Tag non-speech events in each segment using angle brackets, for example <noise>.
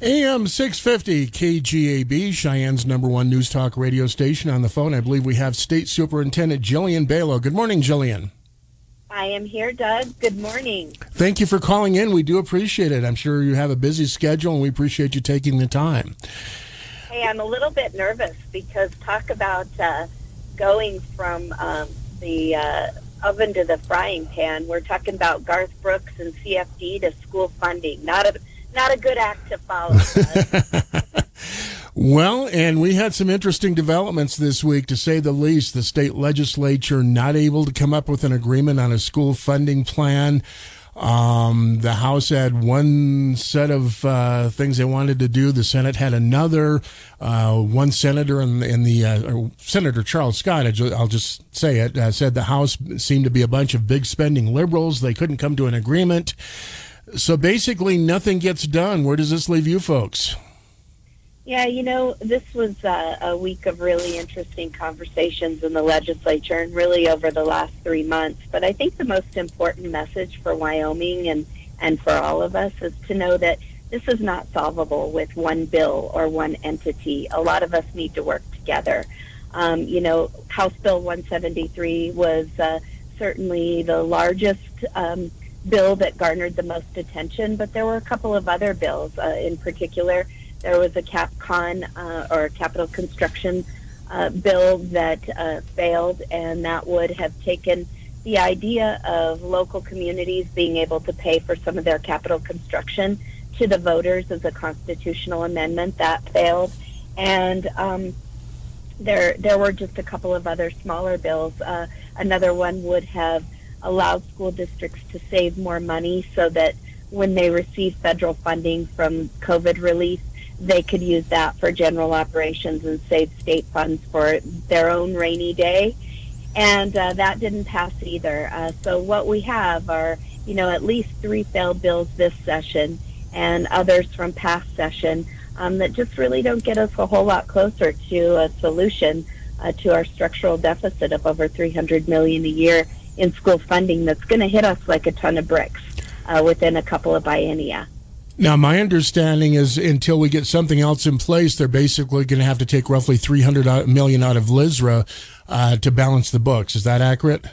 AM 650 KGAB, Cheyenne's number one news talk radio station. On the phone, I believe we have State Superintendent Jillian Balow. Good morning, Jillian. I am here, Doug. Good morning. Thank you for calling in. We do appreciate it. I'm sure you have a busy schedule, and we appreciate you taking the time. Hey, I'm a little bit nervous because talk about uh, going from um, the uh, oven to the frying pan. We're talking about Garth Brooks and CFD to school funding. Not a not a good act to follow. <laughs> well, and we had some interesting developments this week, to say the least. The state legislature not able to come up with an agreement on a school funding plan. Um, the House had one set of uh, things they wanted to do. The Senate had another. Uh, one senator and the uh, Senator Charles Scott, I'll just say it, uh, said the House seemed to be a bunch of big spending liberals. They couldn't come to an agreement. So basically, nothing gets done. Where does this leave you folks? Yeah, you know, this was uh, a week of really interesting conversations in the legislature and really over the last three months. But I think the most important message for Wyoming and, and for all of us is to know that this is not solvable with one bill or one entity. A lot of us need to work together. Um, you know, House Bill 173 was uh, certainly the largest um, bill that garnered the most attention, but there were a couple of other bills. Uh, in particular, there was a CapCon uh, or capital construction uh, bill that uh, failed, and that would have taken the idea of local communities being able to pay for some of their capital construction to the voters as a constitutional amendment. That failed, and um, there there were just a couple of other smaller bills. Uh, another one would have allowed school districts to save more money so that when they receive federal funding from COVID relief, they could use that for general operations and save state funds for their own rainy day. And uh, that didn't pass either. Uh, so what we have are, you know, at least three failed bills this session and others from past session um, that just really don't get us a whole lot closer to a solution uh, to our structural deficit of over 300 million a year in school funding that's going to hit us like a ton of bricks uh, within a couple of biennia. Now, my understanding is until we get something else in place, they're basically going to have to take roughly 300 million out of LSRA uh, to balance the books. Is that accurate?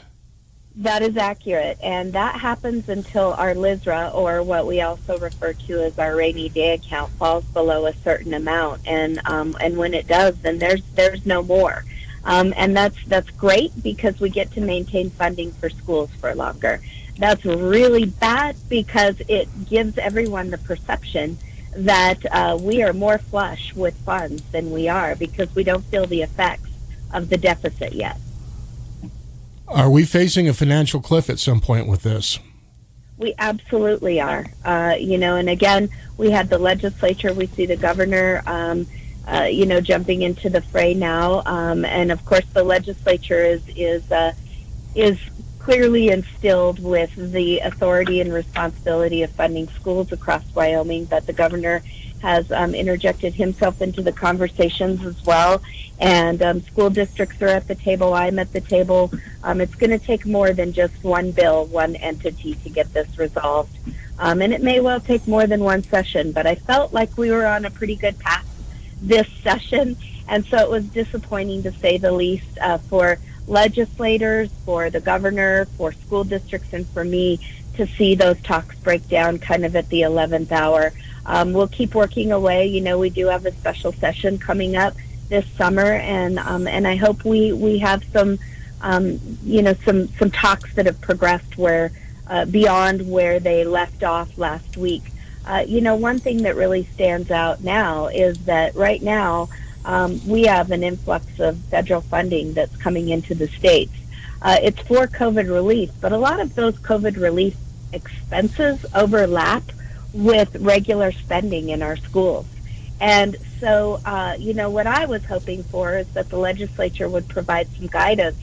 That is accurate, and that happens until our LSRA, or what we also refer to as our rainy day account, falls below a certain amount. And um, and when it does, then there's there's no more. Um, and that's that's great because we get to maintain funding for schools for longer. That's really bad because it gives everyone the perception that uh, we are more flush with funds than we are because we don't feel the effects of the deficit yet. Are we facing a financial cliff at some point with this? We absolutely are. Uh, you know, and again, we had the legislature, we see the governor. Um, uh, you know, jumping into the fray now. Um, and of course, the legislature is is uh, is clearly instilled with the authority and responsibility of funding schools across Wyoming. But the governor has um, interjected himself into the conversations as well. And um, school districts are at the table. I'm at the table. Um, it's going to take more than just one bill, one entity to get this resolved. Um, and it may well take more than one session, but I felt like we were on a pretty good path this session. And so it was disappointing to say the least uh, for legislators, for the governor, for school districts, and for me to see those talks break down kind of at the 11th hour. Um, we'll keep working away. You know, we do have a special session coming up this summer, and um, and I hope we we have some, um, you know, some some talks that have progressed where uh, beyond where they left off last week. Uh, you know, one thing that really stands out now is that right now um, we have an influx of federal funding that's coming into the states. Uh, it's for COVID relief, but a lot of those COVID relief expenses overlap with regular spending in our schools. And so, uh, you know, what I was hoping for is that the legislature would provide some guidance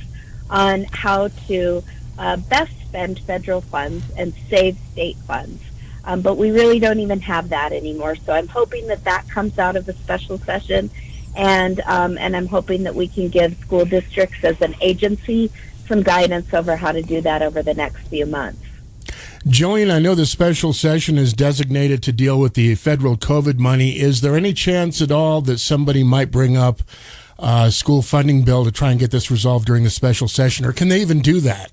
on how to uh, best spend federal funds and save state funds. Um, but we really don't even have that anymore. So I'm hoping that that comes out of the special session, and um, and I'm hoping that we can give school districts as an agency some guidance over how to do that over the next few months. Jillian, I know the special session is designated to deal with the federal COVID money. Is there any chance at all that somebody might bring up a school funding bill to try and get this resolved during the special session, or can they even do that?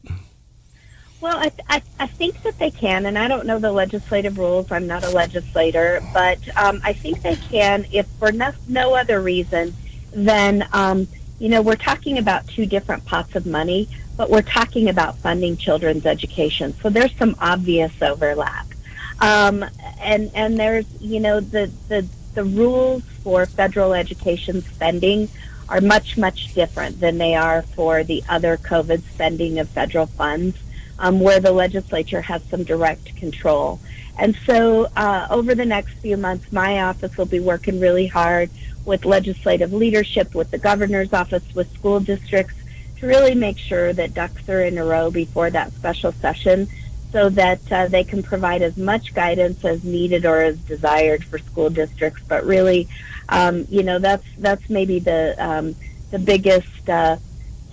Well, I, I, I think that they can, and I don't know the legislative rules. I'm not a legislator, but um, I think they can if for no, no other reason than, um, you know, we're talking about two different pots of money, but we're talking about funding children's education. So there's some obvious overlap. Um, and, and there's, you know, the, the, the rules for federal education spending are much, much different than they are for the other COVID spending of federal funds um, where the legislature has some direct control. And so uh, over the next few months, my office will be working really hard with legislative leadership, with the governor's office, with school districts to really make sure that ducks are in a row before that special session so that uh, they can provide as much guidance as needed or as desired for school districts. But really, um, you know, that's that's maybe the um, the biggest uh,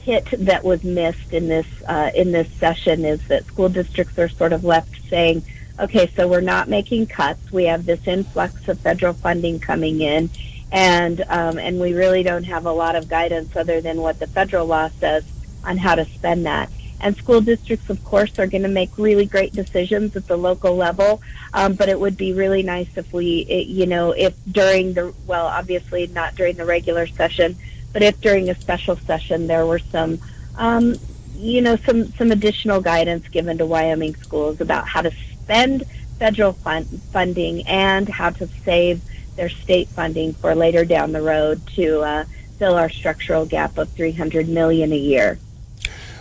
hit that was missed in this uh, in this session is that school districts are sort of left saying, okay, so we're not making cuts. We have this influx of federal funding coming in, and um, and we really don't have a lot of guidance other than what the federal law says on how to spend that. And school districts, of course, are going to make really great decisions at the local level. Um, but it would be really nice if we, it, you know, if during the well, obviously not during the regular session, but if during a special session there were some, um, you know, some, some additional guidance given to Wyoming schools about how to spend federal fund, funding and how to save their state funding for later down the road to uh, fill our structural gap of 300 million a year.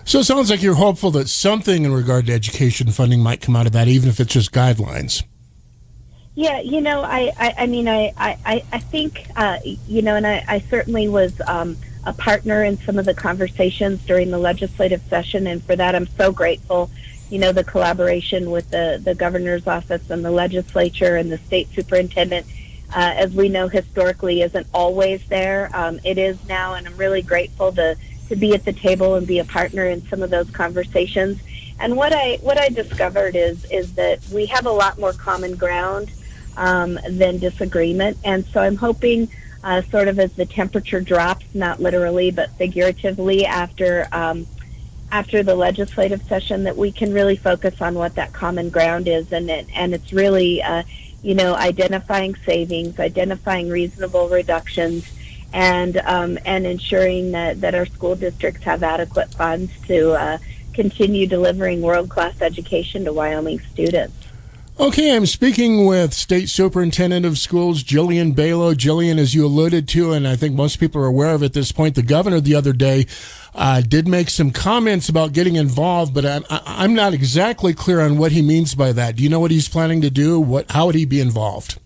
So it sounds like you're hopeful that something in regard to education funding might come out of that, even if it's just guidelines. Yeah, you know, I, I, I mean, I, I, I think, uh, you know, and I, I certainly was um, a partner in some of the conversations during the legislative session, and for that, I'm so grateful. You know, the collaboration with the, the governor's office and the legislature and the state superintendent, uh, as we know historically, isn't always there. Um, it is now, and I'm really grateful to, to be at the table and be a partner in some of those conversations. And what I what I discovered is is that we have a lot more common ground um, than disagreement. And so I'm hoping, uh, sort of as the temperature drops, not literally but figuratively, after um, after the legislative session, that we can really focus on what that common ground is, and it, and it's really, uh, you know, identifying savings, identifying reasonable reductions. And um, and ensuring that, that our school districts have adequate funds to uh, continue delivering world class education to Wyoming students. Okay, I'm speaking with State Superintendent of Schools Jillian Balow. Jillian, as you alluded to, and I think most people are aware of at this point, the governor the other day uh, did make some comments about getting involved, but I'm, I'm not exactly clear on what he means by that. Do you know what he's planning to do? What, how would he be involved?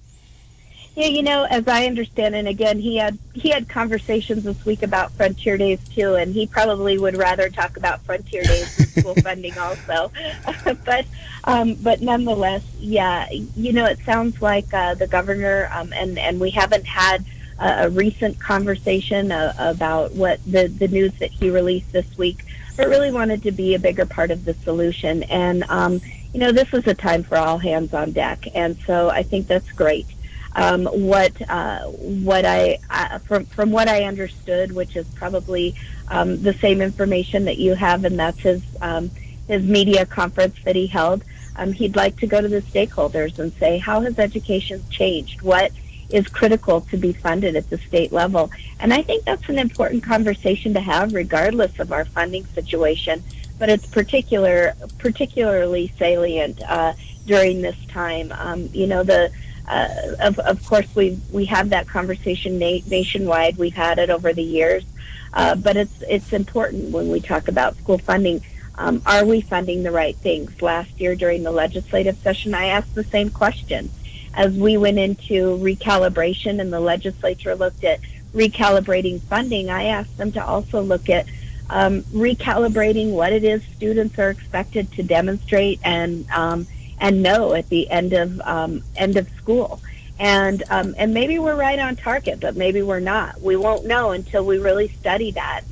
Yeah, you know, as I understand, and again, he had he had conversations this week about Frontier Days too, and he probably would rather talk about Frontier Days than school <laughs> funding also. <laughs> but um, but nonetheless, yeah, you know, it sounds like uh, the governor, um, and and we haven't had a, a recent conversation uh, about what the the news that he released this week, but really wanted to be a bigger part of the solution. And um, you know, this is a time for all hands on deck, and so I think that's great um, what uh, what I uh, from from what I understood, which is probably um, the same information that you have, and that's his um, his media conference that he held. Um, he'd like to go to the stakeholders and say, how has education changed? What is critical to be funded at the state level? And I think that's an important conversation to have, regardless of our funding situation. But it's particular particularly salient uh, during this time. Um, you know the uh, of, of course, we we have that conversation na- nationwide. We've had it over the years, uh, but it's it's important when we talk about school funding. Um, are we funding the right things? Last year during the legislative session, I asked the same question. As we went into recalibration and the legislature looked at recalibrating funding, I asked them to also look at um, recalibrating what it is students are expected to demonstrate and um, and know at the end of um, end of school. And um, and maybe we're right on target, but maybe we're not. We won't know until we really study that,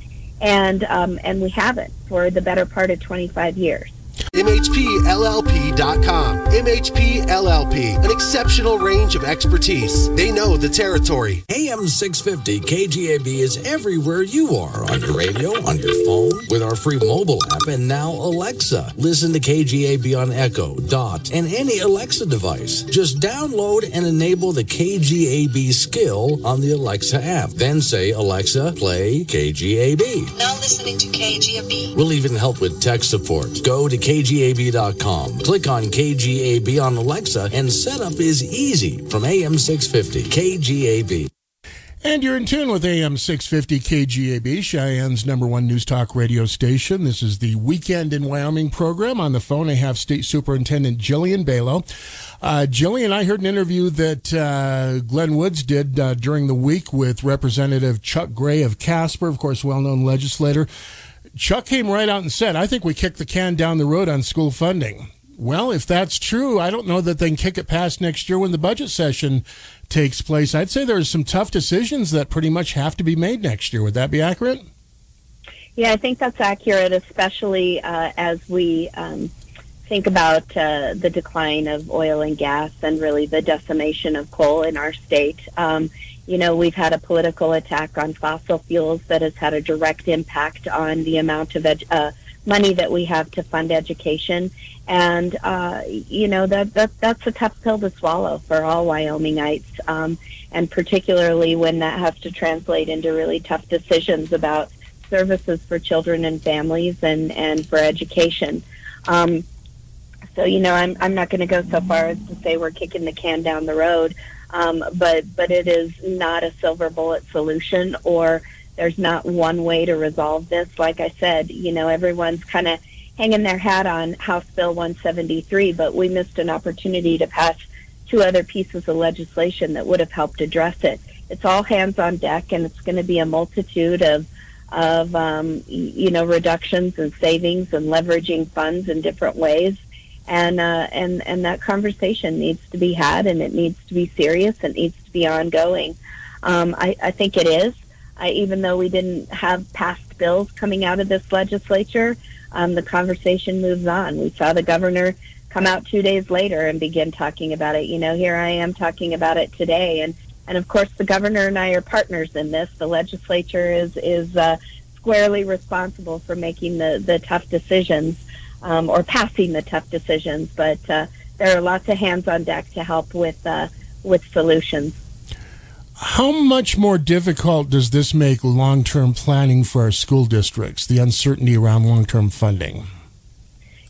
and um, and we haven't for the better part of 25 years. MHPLLP.com. MHP LLP, an exceptional range of expertise. They know the territory. AM 650 KGAB is everywhere you are on your radio, on your phone, with our free mobile app, and now Alexa. Listen to KGAB on Echo, Dot, and any Alexa device. Just download and enable the KGAB skill on the Alexa app. Then say, Alexa, play KGAB. Now listening to KGAB. We'll even help with tech support. Go to KGAB.com, click on KGAB on Alexa, and setup is easy from AM 650 KGAB. And you're in tune with AM 650 KGAB, Cheyenne's number one news talk radio station. This is the Weekend in Wyoming program. On the phone, I have State Superintendent Jillian Balow. Uh, Jillian, I heard an interview that uh, Glenn Woods did uh, during the week with Representative Chuck Gray of Casper, of course, well known legislator. Chuck came right out and said, I think we kicked the can down the road on school funding. Well, if that's true, I don't know that they can kick it past next year when the budget session takes place. I'd say there's some tough decisions that pretty much have to be made next year. Would that be accurate? Yeah, I think that's accurate, especially uh, as we um, think about uh, the decline of oil and gas and really the decimation of coal in our state. Um, you know, we've had a political attack on fossil fuels that has had a direct impact on the amount of ed- uh, money that we have to fund education. And, uh, you know, that, that, that's a tough pill to swallow for all Wyomingites. Um, and particularly when that has to translate into really tough decisions about services for children and families and, and for education. Um, so, you know, I'm, I'm not going to go so far as to say we're kicking the can down the road. Um, but but it is not a silver bullet solution, or there's not one way to resolve this. Like I said, you know, everyone's kind of hanging their hat on House Bill 173, but we missed an opportunity to pass two other pieces of legislation that would have helped address it. It's all hands on deck, and it's going to be a multitude of of um, you know reductions and savings and leveraging funds in different ways and uh, and and that conversation needs to be had, and it needs to be serious. It needs to be ongoing. Um, I, I think it is. I, even though we didn't have passed bills coming out of this legislature, um, the conversation moves on. We saw the governor come out two days later and begin talking about it. You know, here I am talking about it today, and and of course the governor and I are partners in this. The legislature is is uh, squarely responsible for making the the tough decisions um, or passing the tough decisions. But uh, there are lots of hands on deck to help with uh, with solutions. How much more difficult does this make long term planning for our school districts? The uncertainty around long term funding.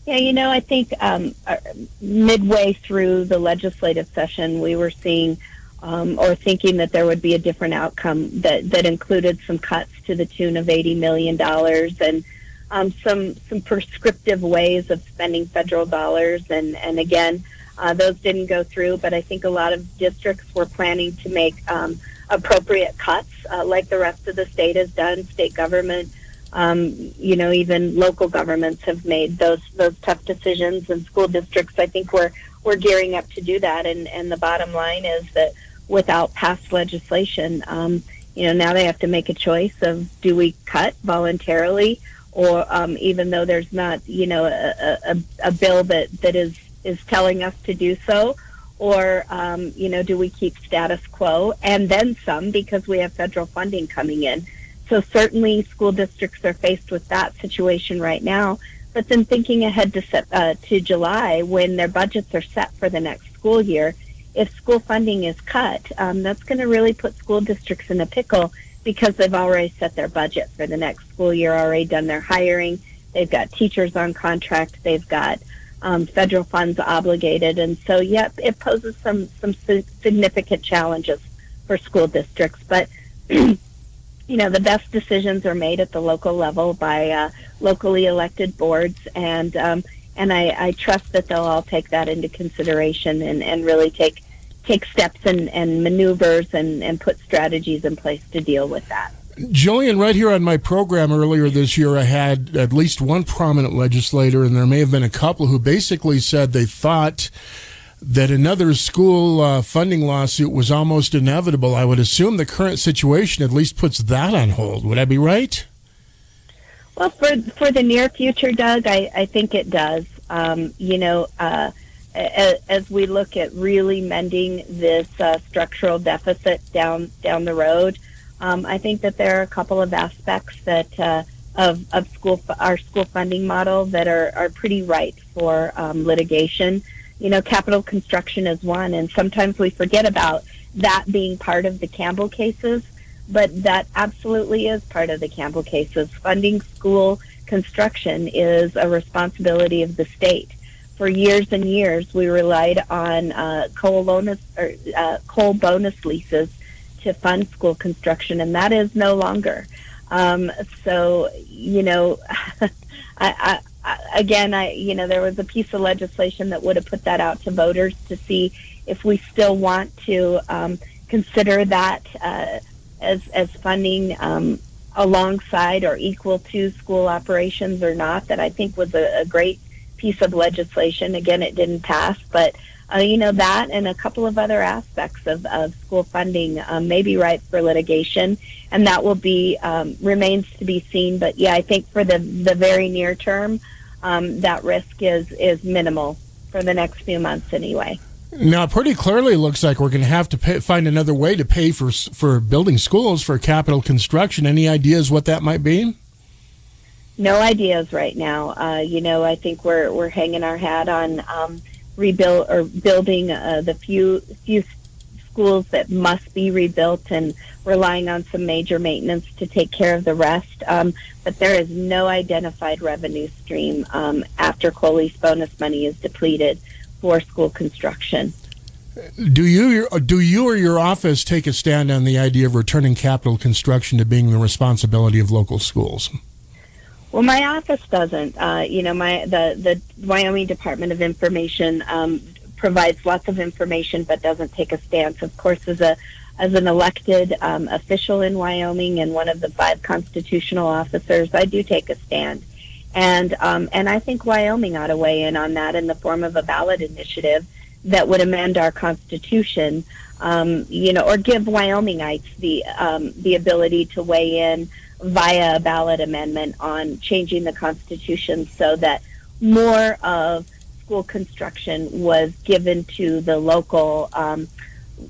Yeah, you know, I think um, uh, midway through the legislative session, we were seeing um, or thinking that there would be a different outcome that, that included some cuts to the tune of $80 million and um, some some prescriptive ways of spending federal dollars, and and again, uh, those didn't go through. But I think a lot of districts were planning to make um, appropriate cuts, uh, like the rest of the state has done. State government, um, you know, even local governments have made those those tough decisions, and school districts. I think we're we're gearing up to do that. And and the bottom line is that without past legislation. Um, you know, now they have to make a choice of do we cut voluntarily or um, even though there's not, you know, a, a, a bill that, that is, is telling us to do so, or, um, you know, do we keep status quo and then some because we have federal funding coming in? So certainly school districts are faced with that situation right now. But then thinking ahead to, uh, to July when their budgets are set for the next school year, if school funding is cut, um, that's going to really put school districts in a pickle because they've already set their budget for the next school year, already done their hiring. They've got teachers on contract. They've got um, federal funds obligated, and so yep, it poses some some significant challenges for school districts. But <clears throat> you know, the best decisions are made at the local level by uh, locally elected boards, and um, and I, I trust that they'll all take that into consideration and, and really take take steps and, and maneuvers and, and put strategies in place to deal with that. Jillian, right here on my program earlier this year, I had at least one prominent legislator, and there may have been a couple who basically said they thought that another school uh, funding lawsuit was almost inevitable. I would assume the current situation at least puts that on hold. Would I be right? Well, for for the near future, Doug, I, I think it does. um, you know, uh, as, we look at really mending this uh, structural deficit down down the road, um, I think that there are a couple of aspects that uh, of of school our school funding model that are are pretty right for um, litigation. You know, capital construction is one, and sometimes we forget about that being part of the Campbell cases, but that absolutely is part of the Campbell cases. Funding school construction is a responsibility of the state. For years and years, we relied on uh, coal, bonus, or, uh, coal bonus leases to fund school construction, and that is no longer. Um, so, you know, <laughs> I, I, again, I, you know, there was a piece of legislation that would have put that out to voters to see if we still want to um, consider that uh, as as funding um, alongside or equal to school operations or not. That I think was a, a great piece of legislation. Again, it didn't pass, but uh, you know that and a couple of other aspects of, of school funding um, may be ripe for litigation, and that will be um, remains to be seen. But yeah, I think for the the very near term, um, that risk is is minimal for the next few months anyway. Now, pretty clearly looks like we're going to have to pay, find another way to pay for for building schools for capital construction. Any ideas what that might be? No ideas right now. Uh, you know, I think we're we're hanging our hat on um, rebuild or building uh, the few few schools that must be rebuilt and relying on some major maintenance to take care of the rest. Um, but there is no identified revenue stream um, after coal's bonus money is depleted for school construction. Do you do you or your office take a stand on the idea of returning capital construction to being the responsibility of local schools? Well, my office doesn't. Uh, you know, my the the Wyoming Department of Information um, provides lots of information, but doesn't take a stance. Of course, as a as an elected um, official in Wyoming and one of the five constitutional officers, I do take a stand. And um, and I think Wyoming ought to weigh in on that in the form of a ballot initiative that would amend our constitution, um, you know, or give Wyomingites the um, the ability to weigh in via a ballot amendment on changing the constitution so that more of school construction was given to the local um,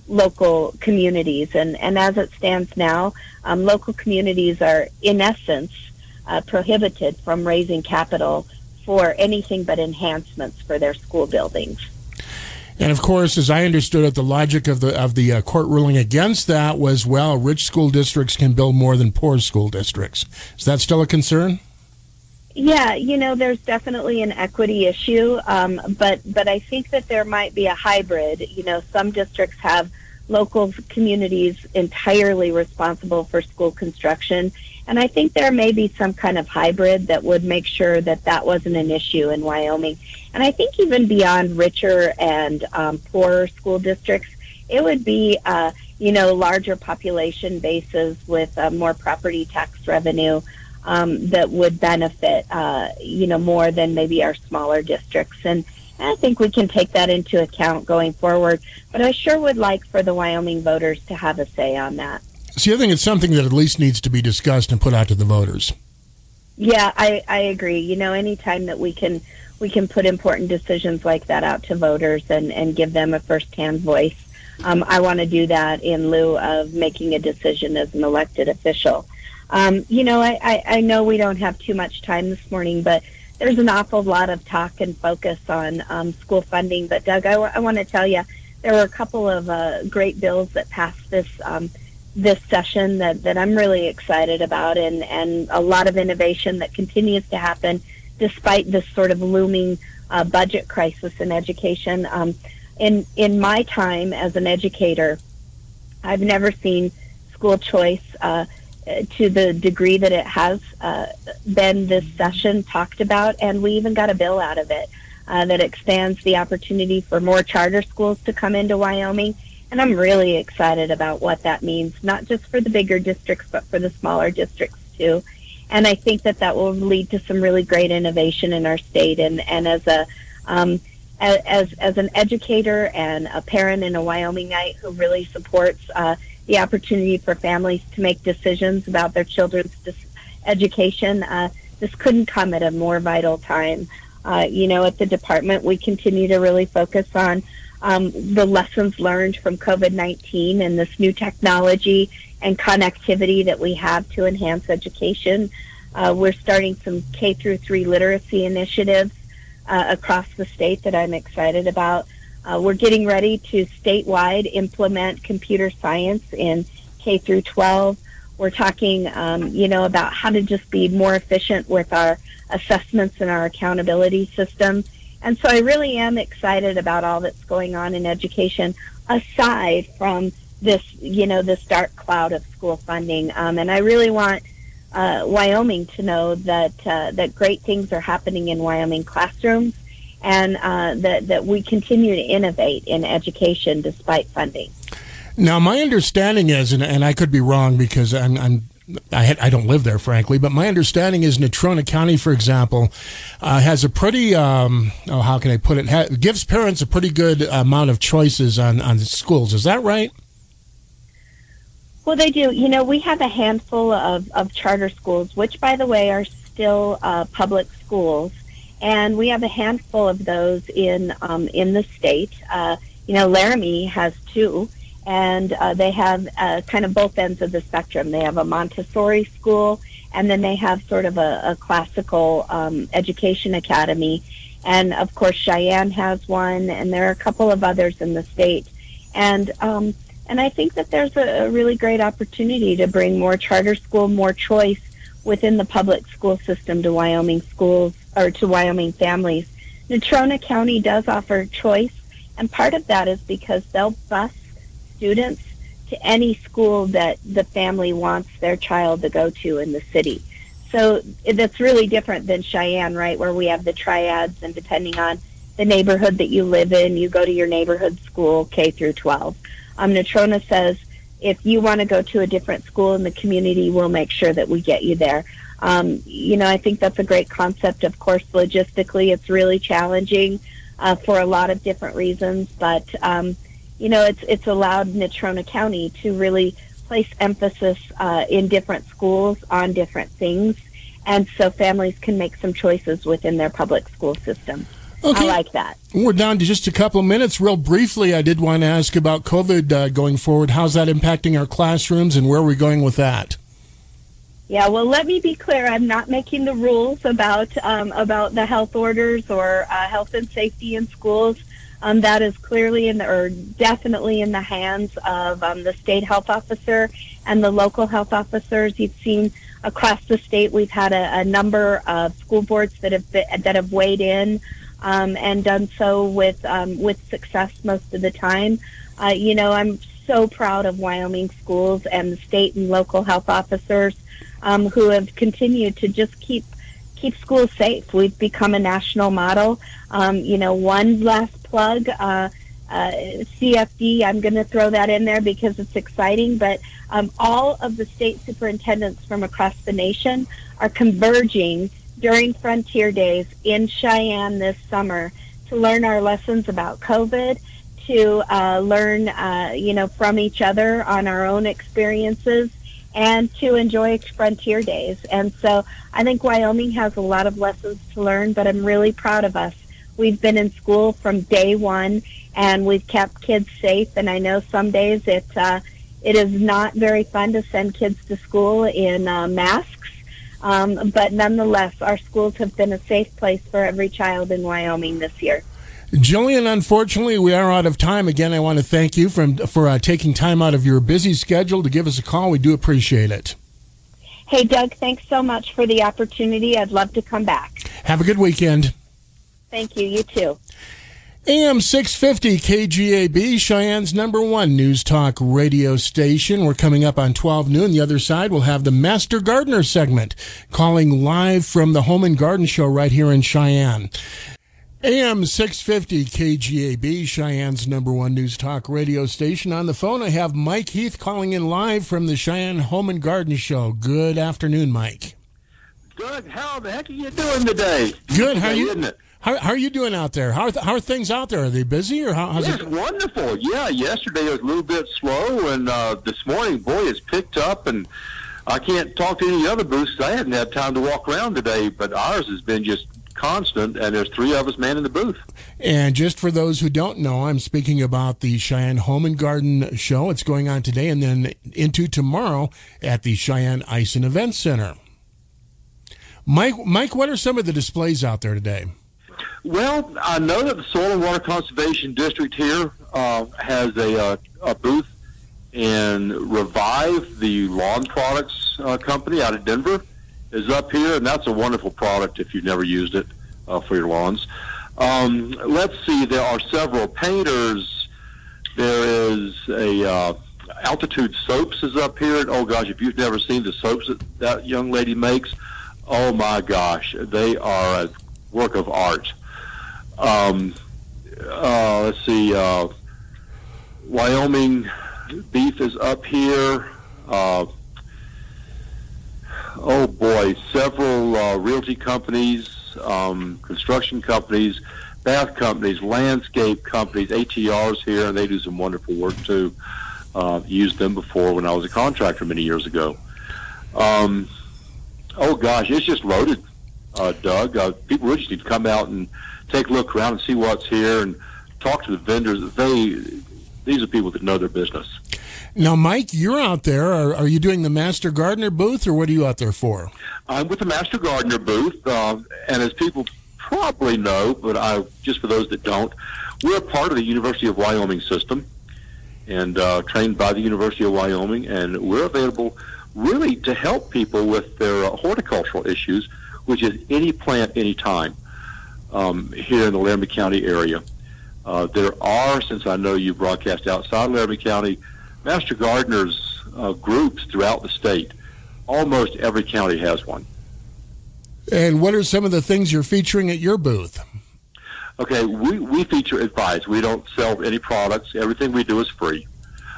local communities. And and as it stands now, um, local communities are in essence uh, prohibited from raising capital for anything but enhancements for their school buildings. And of course, as I understood it, the logic of the of the uh, court ruling against that was, well, rich school districts can build more than poor school districts. Is that still a concern? Yeah, you know, there's definitely an equity issue, um, but but I think that there might be a hybrid. You know, some districts have local communities entirely responsible for school construction, and I think there may be some kind of hybrid that would make sure that that wasn't an issue in Wyoming. And I think even beyond richer and um, poorer school districts, it would be, uh, you know, larger population bases with uh, more property tax revenue um, that would benefit, uh, you know, more than maybe our smaller districts. And I think we can take that into account going forward. But I sure would like for the Wyoming voters to have a say on that. See, I think it's something that at least needs to be discussed and put out to the voters. Yeah, I, I agree. You know, anytime that we can we can put important decisions like that out to voters and, and give them a firsthand voice, um, I want to do that in lieu of making a decision as an elected official. Um, you know, I, I, I know we don't have too much time this morning, but there's an awful lot of talk and focus on um, school funding. But Doug, I, w- I want to tell you, there were a couple of uh, great bills that passed this um, this session that, that I'm really excited about and, and a lot of innovation that continues to happen despite this sort of looming uh, budget crisis in education. Um, in, in my time as an educator, I've never seen school choice uh, to the degree that it has uh, been this session talked about, and we even got a bill out of it uh, that expands the opportunity for more charter schools to come into Wyoming and I'm really excited about what that means, not just for the bigger districts, but for the smaller districts too. And I think that that will lead to some really great innovation in our state. And, and as a, um, as, as an educator and a parent and a Wyomingite who really supports uh, the opportunity for families to make decisions about their children's dis- education, uh, this couldn't come at a more vital time Uh, you know, at the department, we continue to really focus on um, the lessons learned from COVID 19 and this new technology and connectivity that we have to enhance education. Uh, we're starting some K through three literacy initiatives uh, across the state that I'm excited about. Uh, we're getting ready to statewide implement computer science in K through 12. We're talking, um, you know, about how to just be more efficient with our assessments and our accountability system. And so I really am excited about all that's going on in education aside from this, you know, this dark cloud of school funding. Um, and I really want uh, Wyoming to know that uh, that great things are happening in Wyoming classrooms, and uh, that that we continue to innovate in education despite funding. Now, my understanding is, and, and I could be wrong because I'm, I'm I, had, I, don't live there, frankly, but my understanding is Natrona County, for example, uh, has a pretty, um, oh, how can I put it, ha- gives parents a pretty good amount of choices on, on schools. Is that right? Well, they do. You know, we have a handful of, of charter schools, which, by the way, are still uh, public schools, and we have a handful of those in um, in the state. Uh, you know, Laramie has two, and uh, they have uh, kind of both ends of the spectrum. They have a Montessori school, and then they have sort of a, a classical um, education academy. And of course, Cheyenne has one, and there are a couple of others in the state. And um, and I think that there's a, a really great opportunity to bring more charter school, more choice within the public school system to Wyoming schools or to Wyoming families. Natrona County does offer choice, and part of that is because they'll bus students to any school that the family wants their child to go to in the city. So that's really different than Cheyenne, right, where we have the triads, and depending on the neighborhood that you live in, you go to your neighborhood school K through 12. Um, Natrona says if you want to go to a different school in the community, we'll make sure that we get you there. Um, you know, I think that's a great concept. Of course, logistically, it's really challenging uh, for a lot of different reasons, but um, you know, it's it's allowed Natrona County to really place emphasis uh, in different schools on different things, and so families can make some choices within their public school system. Okay. I like that. We're down to just a couple of minutes. Real briefly, I did want to ask about COVID uh, going forward. How's that impacting our classrooms, and where are we going with that? Yeah, well, let me be clear. I'm not making the rules about um, about the health orders or uh, health and safety in schools. Um, that is clearly in the, or definitely in the hands of um, the state health officer and the local health officers. You've seen across the state, we've had a, a number of school boards that have been, that have weighed in um, and done so with um, with success most of the time. Uh, you know, I'm so proud of Wyoming schools and the state and local health officers um, who have continued to just keep keep schools safe. We've become a national model. Um, you know, one last plug. Uh, uh, CFD, I'm going to throw that in there because it's exciting, but um, all of the state superintendents from across the nation are converging during Frontier Days in Cheyenne this summer to learn our lessons about COVID, to uh, learn, uh, you know, from each other on our own experiences, and to enjoy Frontier Days. And so I think Wyoming has a lot of lessons to learn, but I'm really proud of us. We've been in school from day one, and we've kept kids safe. And I know some days it uh, it is not very fun to send kids to school in uh, masks um, but nonetheless, our schools have been a safe place for every child in Wyoming this year. Jillian, unfortunately, we are out of time. Again, I want to thank you for, for uh, taking time out of your busy schedule to give us a call. We do appreciate it. Hey, Doug, thanks so much for the opportunity. I'd love to come back. Have a good weekend. Thank you. You too. AM 650 KGAB, Cheyenne's number one news talk radio station. We're coming up on 12 noon. The other side, we'll have the Master Gardener segment, calling live from the Home and Garden Show right here in Cheyenne. AM 650 KGAB, Cheyenne's number one news talk radio station. On the phone, I have Mike Heath calling in live from the Cheyenne Home and Garden Show. Good afternoon, Mike. Doug, how the heck are you doing today? Good. How are you? Isn't it? How, how are you doing out there? How are, th- how are things out there? Are they busy or how, how's yes, it? wonderful. Yeah, yesterday was a little bit slow, and uh, this morning, boy, it's picked up. And I can't talk to any other booths. I haven't had time to walk around today, but ours has been just constant, and there's three of us manning the booth. And just for those who don't know, I'm speaking about the Cheyenne Home and Garden Show. It's going on today and then into tomorrow at the Cheyenne Ice and Event Center. Mike, Mike, what are some of the displays out there today? Well, I know that the Soil and Water Conservation District here uh, has a, uh, a booth and Revive, the lawn products uh, company out of Denver, is up here, and that's a wonderful product if you've never used it uh, for your lawns. Um, let's see, there are several painters. There is a uh, Altitude Soaps is up here. And, oh gosh, if you've never seen the soaps that that young lady makes, oh my gosh, they are a work of art. Um, uh, let's see, uh, Wyoming beef is up here. Uh, oh boy, several uh, realty companies, um, construction companies, bath companies, landscape companies, ATRs here, and they do some wonderful work too. Uh, used them before when I was a contractor many years ago. Um, oh gosh, it's just loaded, uh, Doug. Uh, people really just need to come out and take a look around and see what's here and talk to the vendors. They these are people that know their business. Now, Mike, you're out there. Are, are you doing the Master Gardener booth, or what are you out there for? I'm with the Master Gardener booth, uh, and as people probably know, but I just for those that don't, we're a part of the University of Wyoming system, and uh, trained by the University of Wyoming, and we're available really to help people with their uh, horticultural issues, which is any plant, anytime, um, here in the Laramie County area. Uh, there are, since I know you broadcast outside Laramie County, Master Gardeners uh, groups throughout the state. Almost every county has one. And what are some of the things you're featuring at your booth? Okay, we, we feature advice. We don't sell any products. Everything we do is free.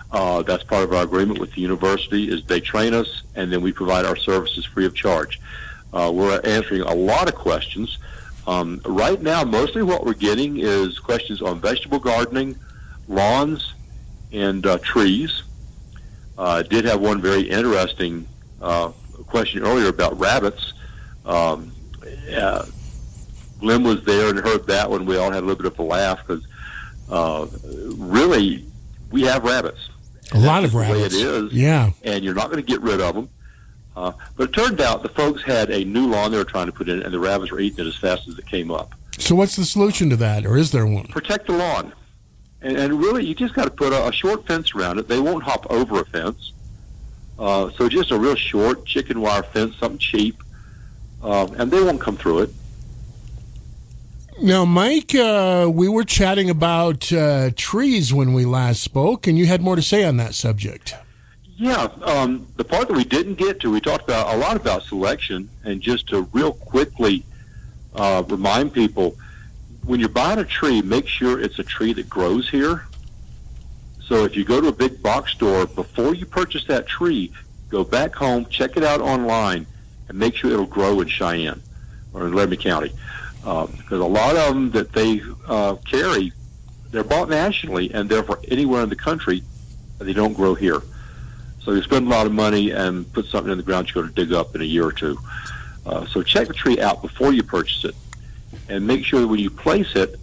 Uh, that's part of our agreement with the university is they train us and then we provide our services free of charge. Uh, we're answering a lot of questions. Um, right now, mostly what we're getting is questions on vegetable gardening, lawns, and uh, trees. Uh, I did have one very interesting uh, question earlier about rabbits. Um, uh, Glenn was there and heard that one. We all had a little bit of a laugh because uh, really we have rabbits. A lot of rabbits. The way it is. Yeah. And you're not going to get rid of them. Uh, but it turned out the folks had a new lawn they were trying to put in, and the rabbits were eating it as fast as it came up. So, what's the solution to that, or is there one? Protect the lawn. And, and really, you just got to put a, a short fence around it. They won't hop over a fence. Uh, so, just a real short chicken wire fence, something cheap, uh, and they won't come through it. Now, Mike, uh, we were chatting about uh, trees when we last spoke, and you had more to say on that subject. Yeah, um, the part that we didn't get to, we talked about a lot about selection, and just to real quickly uh, remind people, when you're buying a tree, make sure it's a tree that grows here. So if you go to a big box store, before you purchase that tree, go back home, check it out online, and make sure it'll grow in Cheyenne or in Laramie County. Uh, because a lot of them that they uh, carry, they're bought nationally, and therefore anywhere in the country, they don't grow here. So you spend a lot of money and put something in the ground you're going to dig up in a year or two. Uh, so check the tree out before you purchase it, and make sure that when you place it,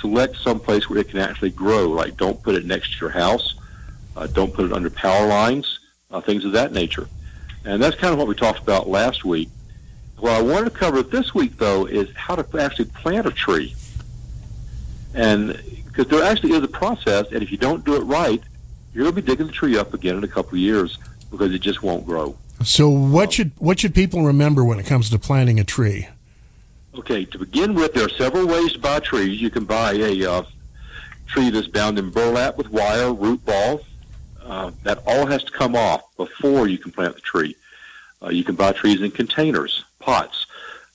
select some place where it can actually grow. Like don't put it next to your house, uh, don't put it under power lines, uh, things of that nature. And that's kind of what we talked about last week. What I wanted to cover this week, though, is how to actually plant a tree. And because there actually is a process, and if you don't do it right, you're going to be digging the tree up again in a couple of years because it just won't grow. So, what should what should people remember when it comes to planting a tree? Okay, to begin with, there are several ways to buy trees. You can buy a uh, tree that's bound in burlap with wire, root ball. Uh, that all has to come off before you can plant the tree. Uh, you can buy trees in containers, pots.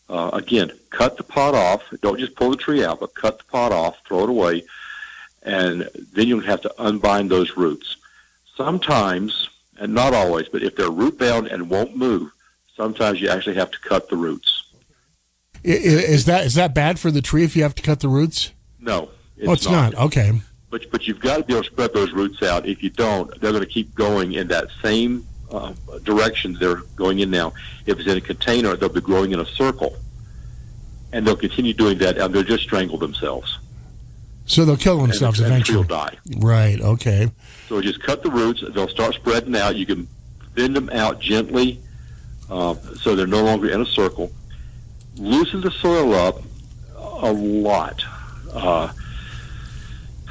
Uh, again, cut the pot off. Don't just pull the tree out, but cut the pot off, throw it away, and then you'll have to unbind those roots. Sometimes, and not always, but if they're root bound and won't move, sometimes you actually have to cut the roots. Is that is that bad for the tree if you have to cut the roots? No, it's, oh, it's not. not. Okay. But but you've got to be able to spread those roots out. If you don't, they're going to keep going in that same uh, direction they're going in now. If it's in a container, they'll be growing in a circle. and they'll continue doing that, and they'll just strangle themselves. So they'll kill themselves and, eventually. And the die. Right. Okay. So just cut the roots. They'll start spreading out. You can bend them out gently, uh, so they're no longer in a circle. Loosen the soil up a lot. Uh,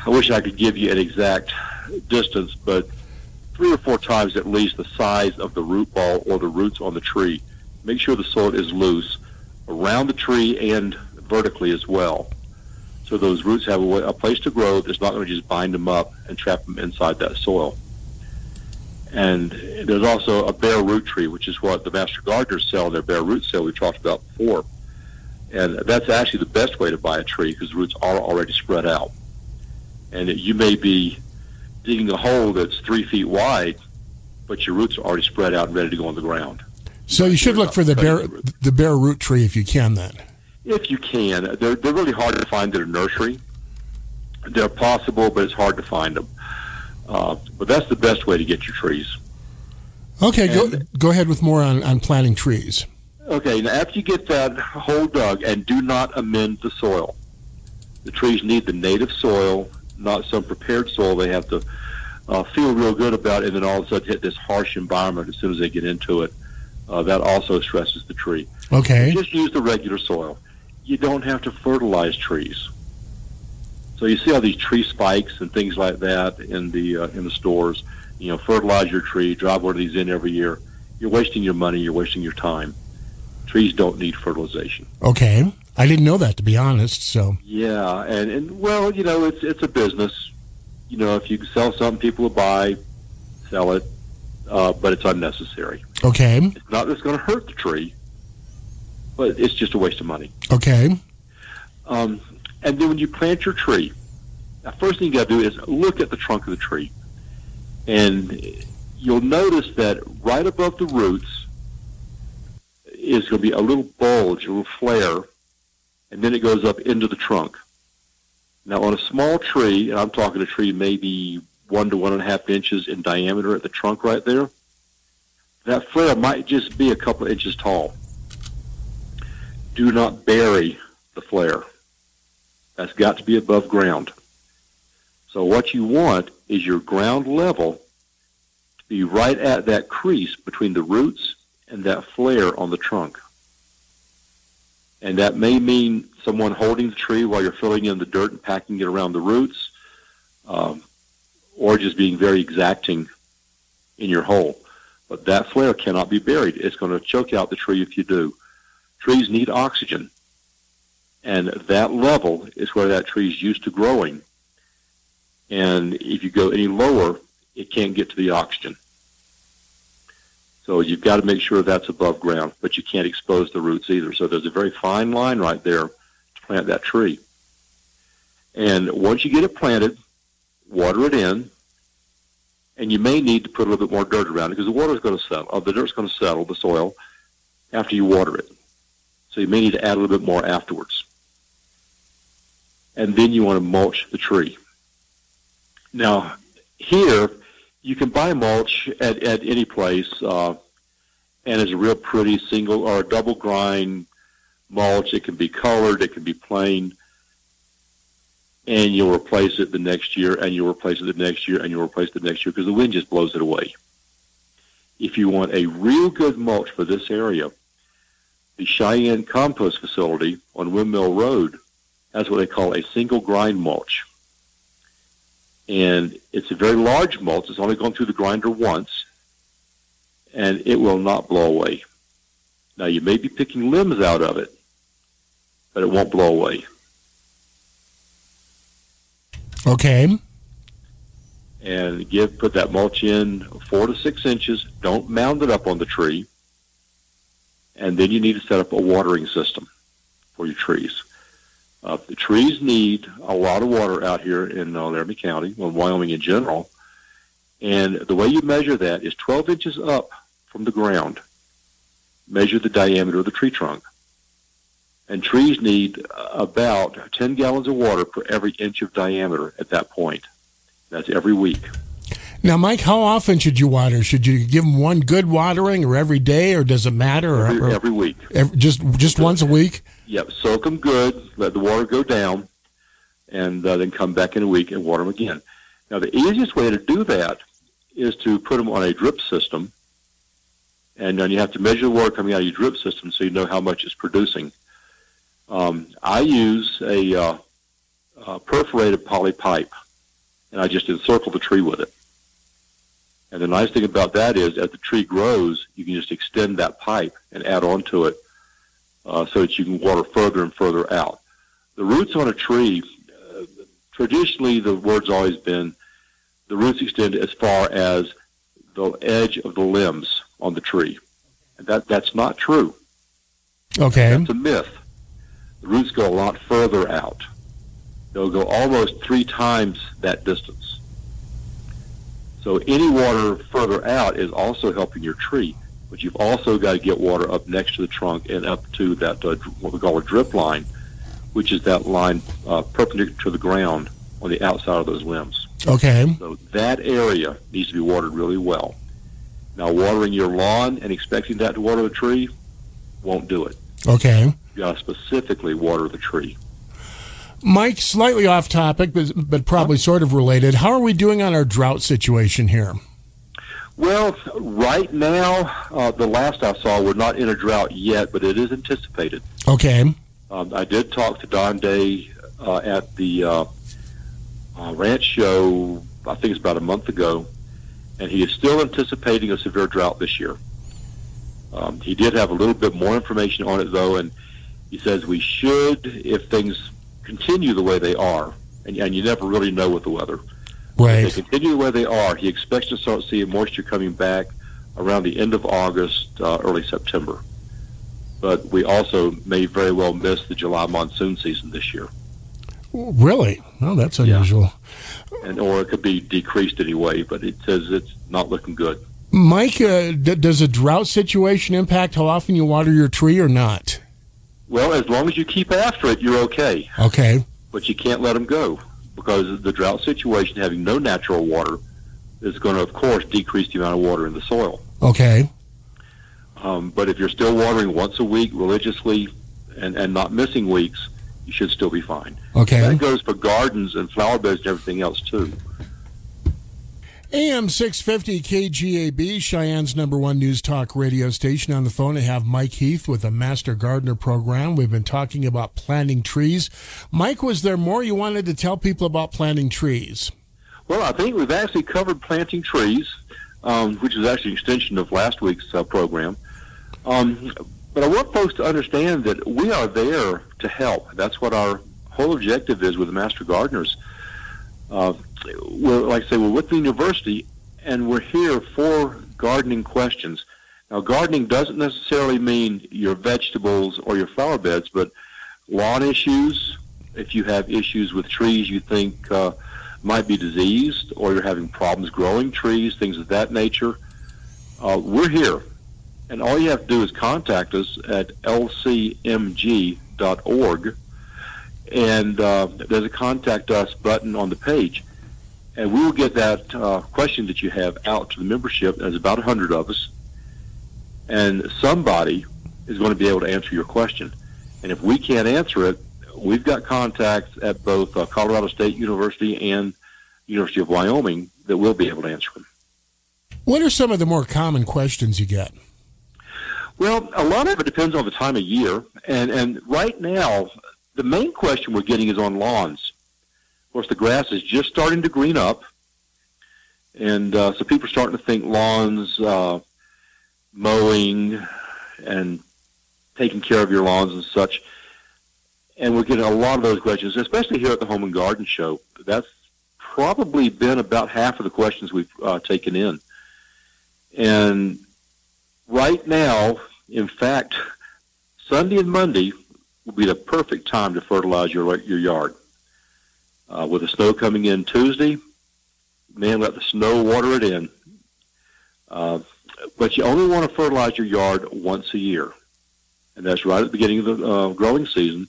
I wish I could give you an exact distance, but three or four times at least the size of the root ball or the roots on the tree. Make sure the soil is loose around the tree and vertically as well. So those roots have a, a place to grow that's not going to just bind them up and trap them inside that soil. And there's also a bare root tree, which is what the master gardeners sell their bare root sale we talked about before. And that's actually the best way to buy a tree because the roots are already spread out. And you may be digging a hole that's three feet wide, but your roots are already spread out and ready to go on the ground. So you should look for the bare the bare root tree if you can. Then, if you can, they're they're really hard to find at a nursery. They're possible, but it's hard to find them. Uh, but that's the best way to get your trees. Okay, and, go go ahead with more on, on planting trees. Okay, now after you get that hole dug, and do not amend the soil. The trees need the native soil, not some prepared soil they have to uh, feel real good about, and then all of a sudden hit this harsh environment as soon as they get into it. Uh, that also stresses the tree. Okay. just use the regular soil. You don't have to fertilize trees. So you see all these tree spikes and things like that in the uh, in the stores. You know, fertilize your tree, drive one of these in every year. You're wasting your money. You're wasting your time. Trees don't need fertilization. Okay, I didn't know that to be honest. So yeah, and and well, you know, it's it's a business. You know, if you sell something, people will buy, sell it uh, but it's unnecessary. Okay. It's not that it's going to hurt the tree, but it's just a waste of money. Okay. Um, and then when you plant your tree, the first thing you got to do is look at the trunk of the tree, and you'll notice that right above the roots is going to be a little bulge, a little flare, and then it goes up into the trunk. Now, on a small tree, and I'm talking a tree maybe one to one and a half inches in diameter at the trunk right there, that flare might just be a couple of inches tall. Do not bury the flare. That's got to be above ground. So what you want is your ground level to be right at that crease between the roots and that flare on the trunk. And that may mean someone holding the tree while you're filling in the dirt and packing it around the roots. Um, or just being very exacting in your hole. But that flare cannot be buried. It's going to choke out the tree if you do. Trees need oxygen. And that level is where that tree is used to growing. And if you go any lower, it can't get to the oxygen. So you've got to make sure that's above ground, but you can't expose the roots either. So there's a very fine line right there to plant that tree. And once you get it planted, water it in, and you may need to put a little bit more dirt around it because the water is going to settle, or the dirt's going to settle, the soil, after you water it. So you may need to add a little bit more afterwards. And then you want to mulch the tree. Now, here, you can buy mulch at, at any place, uh, and it's a real pretty single or a double grind mulch. It can be colored, it can be plain and you'll replace it the next year, and you'll replace it the next year, and you'll replace it the next year because the wind just blows it away. If you want a real good mulch for this area, the Cheyenne Compost Facility on Windmill Road has what they call a single grind mulch. And it's a very large mulch. It's only gone through the grinder once, and it will not blow away. Now, you may be picking limbs out of it, but it won't blow away. Okay. And give put that mulch in four to six inches. Don't mound it up on the tree. And then you need to set up a watering system for your trees. Uh, the trees need a lot of water out here in uh, Laramie County, well, Wyoming in general. And the way you measure that is 12 inches up from the ground. Measure the diameter of the tree trunk. And trees need about 10 gallons of water per every inch of diameter at that point. That's every week. Now, Mike, how often should you water? Should you give them one good watering, or every day, or does it matter? Or, Every, or every week. every- just just once a week? Yep, soak them good, let the water go down, and uh, then come back in a week and water them again. Now, the easiest way to do that is to put them on a drip system, and then you have to measure the water coming out of your drip system so you know how much it's producing. Um, I use a uh, uh, perforated poly pipe, and I just encircle the tree with it. And the nice thing about that is, as the tree grows, you can just extend that pipe and add on to it uh, so that you can water further and further out. The roots on a tree, uh, traditionally the word's always been the roots extend as far as the edge of the limbs on the tree. And that, that's not true. Okay. That's a myth. The roots go a lot further out. They'll go almost three times that distance. So any water further out is also helping your tree, but you've also got to get water up next to the trunk and up to that uh, what we call a drip line, which is that line uh, perpendicular to the ground on the outside of those limbs. Okay. So that area needs to be watered really well. Now, watering your lawn and expecting that to water the tree won't do it. Okay. You got to specifically water the tree. Mike, slightly off topic, but, but probably sort of related. How are we doing on our drought situation here? Well, right now, uh, the last I saw, we're not in a drought yet, but it is anticipated. Okay. Um, I did talk to Don Day uh, at the uh, uh, ranch show, I think it's about a month ago, and he is still anticipating a severe drought this year. Um, he did have a little bit more information on it, though, and he says we should, if things continue the way they are, and, and you never really know with the weather. If they continue the way they are, he expects to start seeing moisture coming back around the end of August, uh, early September. But we also may very well miss the July monsoon season this year, Really? Oh, that's unusual. and or it could be decreased anyway. But it says it's not looking good. Mike, uh, d- does a drought situation impact how often you water your tree or not? Well, as long as you keep after it, you're okay. Okay. But you can't let them go because the drought situation, having no natural water, is going to, of course, decrease the amount of water in the soil. Okay. Um, but if you're still watering once a week religiously and, and not missing weeks, you should still be fine. Okay. That goes for gardens and flower beds and everything else too. AM 650 KGAB, Cheyenne's number one news talk radio station. On the phone, I have Mike Heath with the Master Gardener program. We've been talking about planting trees. Mike, was there more you wanted to tell people about planting trees? Well, I think we've actually covered planting trees, um, which is actually an extension of last week's uh, program. Um, but I want folks to understand that we are there to help. That's what our whole objective is with the Master Gardeners. Uh, we're, like I say, we're with the university, and we're here for gardening questions. Now, gardening doesn't necessarily mean your vegetables or your flower beds, but lawn issues. If you have issues with trees you think uh, might be diseased, or you're having problems growing trees, things of that nature, uh, we're here. And all you have to do is contact us at lcmg.org, and uh, there's a contact us button on the page. And we will get that uh, question that you have out to the membership. There's about 100 of us. And somebody is going to be able to answer your question. And if we can't answer it, we've got contacts at both uh, Colorado State University and University of Wyoming that will be able to answer them. What are some of the more common questions you get? Well, a lot of it depends on the time of year. And, and right now, the main question we're getting is on lawns. Of course, the grass is just starting to green up. And uh, so people are starting to think lawns, uh, mowing, and taking care of your lawns and such. And we're getting a lot of those questions, especially here at the Home and Garden Show. That's probably been about half of the questions we've uh, taken in. And right now, in fact, Sunday and Monday will be the perfect time to fertilize your your yard. Uh, with the snow coming in Tuesday, man, let the snow water it in. Uh, but you only want to fertilize your yard once a year, and that's right at the beginning of the uh, growing season.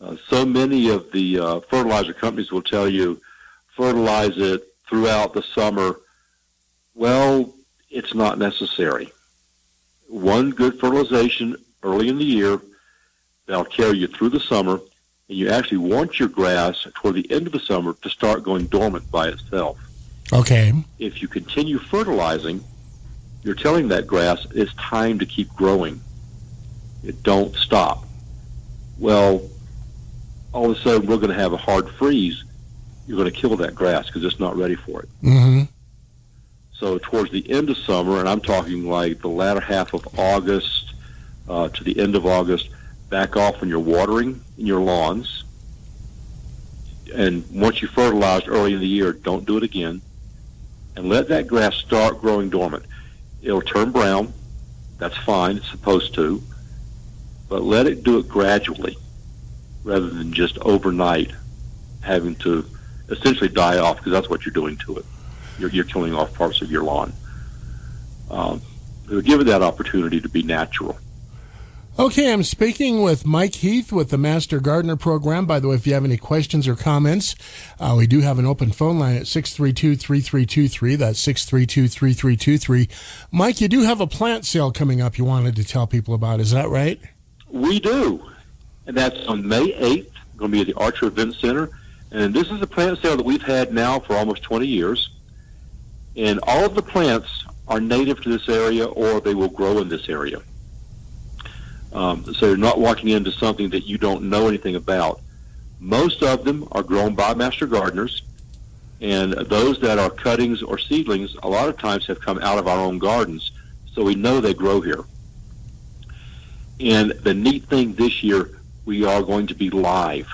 Uh, so many of the uh, fertilizer companies will tell you fertilize it throughout the summer Well, it's not necessary. One good fertilization early in the year that'll carry you through the summer, and you actually want your grass toward the end of the summer to start going dormant by itself. Okay. If you continue fertilizing, you're telling that grass it's time to keep growing. It don't stop. Well, all of a sudden we're going to have a hard freeze. You're going to kill that grass because it's not ready for it. Mm-hmm. So towards the end of summer, and I'm talking like the latter half of August uh, to the end of August, back off when you're watering in your lawns. And once you fertilized early in the year, don't do it again. And let that grass start growing dormant. It'll turn brown. That's fine. It's supposed to. But let it do it gradually rather than just overnight having to essentially die off because that's what you're doing to it. You're, you're killing off parts of your lawn. Um, give it that opportunity to be natural. Okay, I'm speaking with Mike Heath with the Master Gardener Program. By the way, if you have any questions or comments, uh, we do have an open phone line at 632 3323. That's 632 3323. Mike, you do have a plant sale coming up you wanted to tell people about. Is that right? We do. And that's on May 8th, going to be at the Archer Event Center. And this is a plant sale that we've had now for almost 20 years. And all of the plants are native to this area or they will grow in this area. Um, so you're not walking into something that you don't know anything about. Most of them are grown by master gardeners, and those that are cuttings or seedlings a lot of times have come out of our own gardens, so we know they grow here. And the neat thing this year, we are going to be live.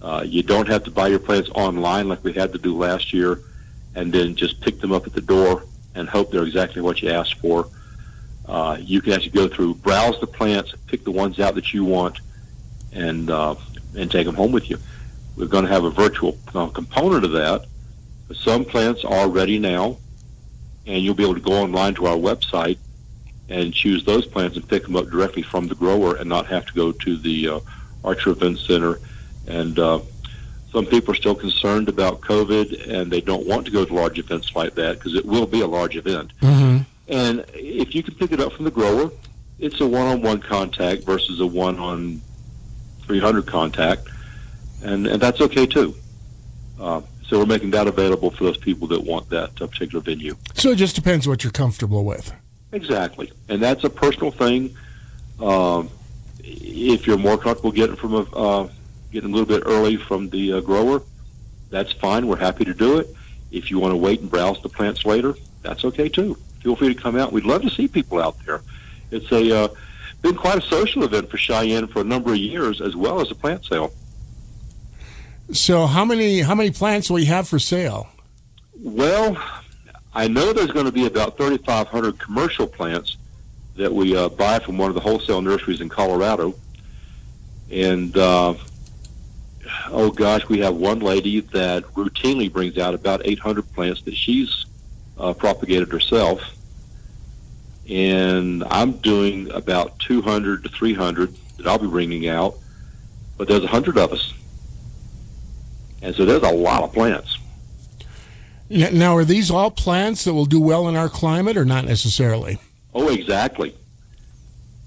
Uh, you don't have to buy your plants online like we had to do last year and then just pick them up at the door and hope they're exactly what you asked for. Uh, you can actually go through, browse the plants, pick the ones out that you want, and uh, and take them home with you. We're going to have a virtual uh, component of that. Some plants are ready now, and you'll be able to go online to our website and choose those plants and pick them up directly from the grower and not have to go to the uh, Archer Event Center. And uh, some people are still concerned about COVID, and they don't want to go to large events like that because it will be a large event. Mm-hmm. And if you can pick it up from the grower, it's a one-on-one contact versus a one-on 300 contact, and, and that's okay too. Uh, so we're making that available for those people that want that uh, particular venue. So it just depends what you're comfortable with. Exactly, and that's a personal thing. Um, if you're more comfortable getting from a uh, getting a little bit early from the uh, grower, that's fine. We're happy to do it. If you want to wait and browse the plants later, that's okay too. Feel free to come out. We'd love to see people out there. It's a uh, been quite a social event for Cheyenne for a number of years, as well as a plant sale. So how many how many plants will you have for sale? Well, I know there's going to be about 3,500 commercial plants that we uh, buy from one of the wholesale nurseries in Colorado, and uh, oh gosh, we have one lady that routinely brings out about 800 plants that she's uh, propagated herself. And I'm doing about 200 to 300 that I'll be bringing out, but there's 100 of us. And so there's a lot of plants. Now, are these all plants that will do well in our climate or not necessarily? Oh, exactly.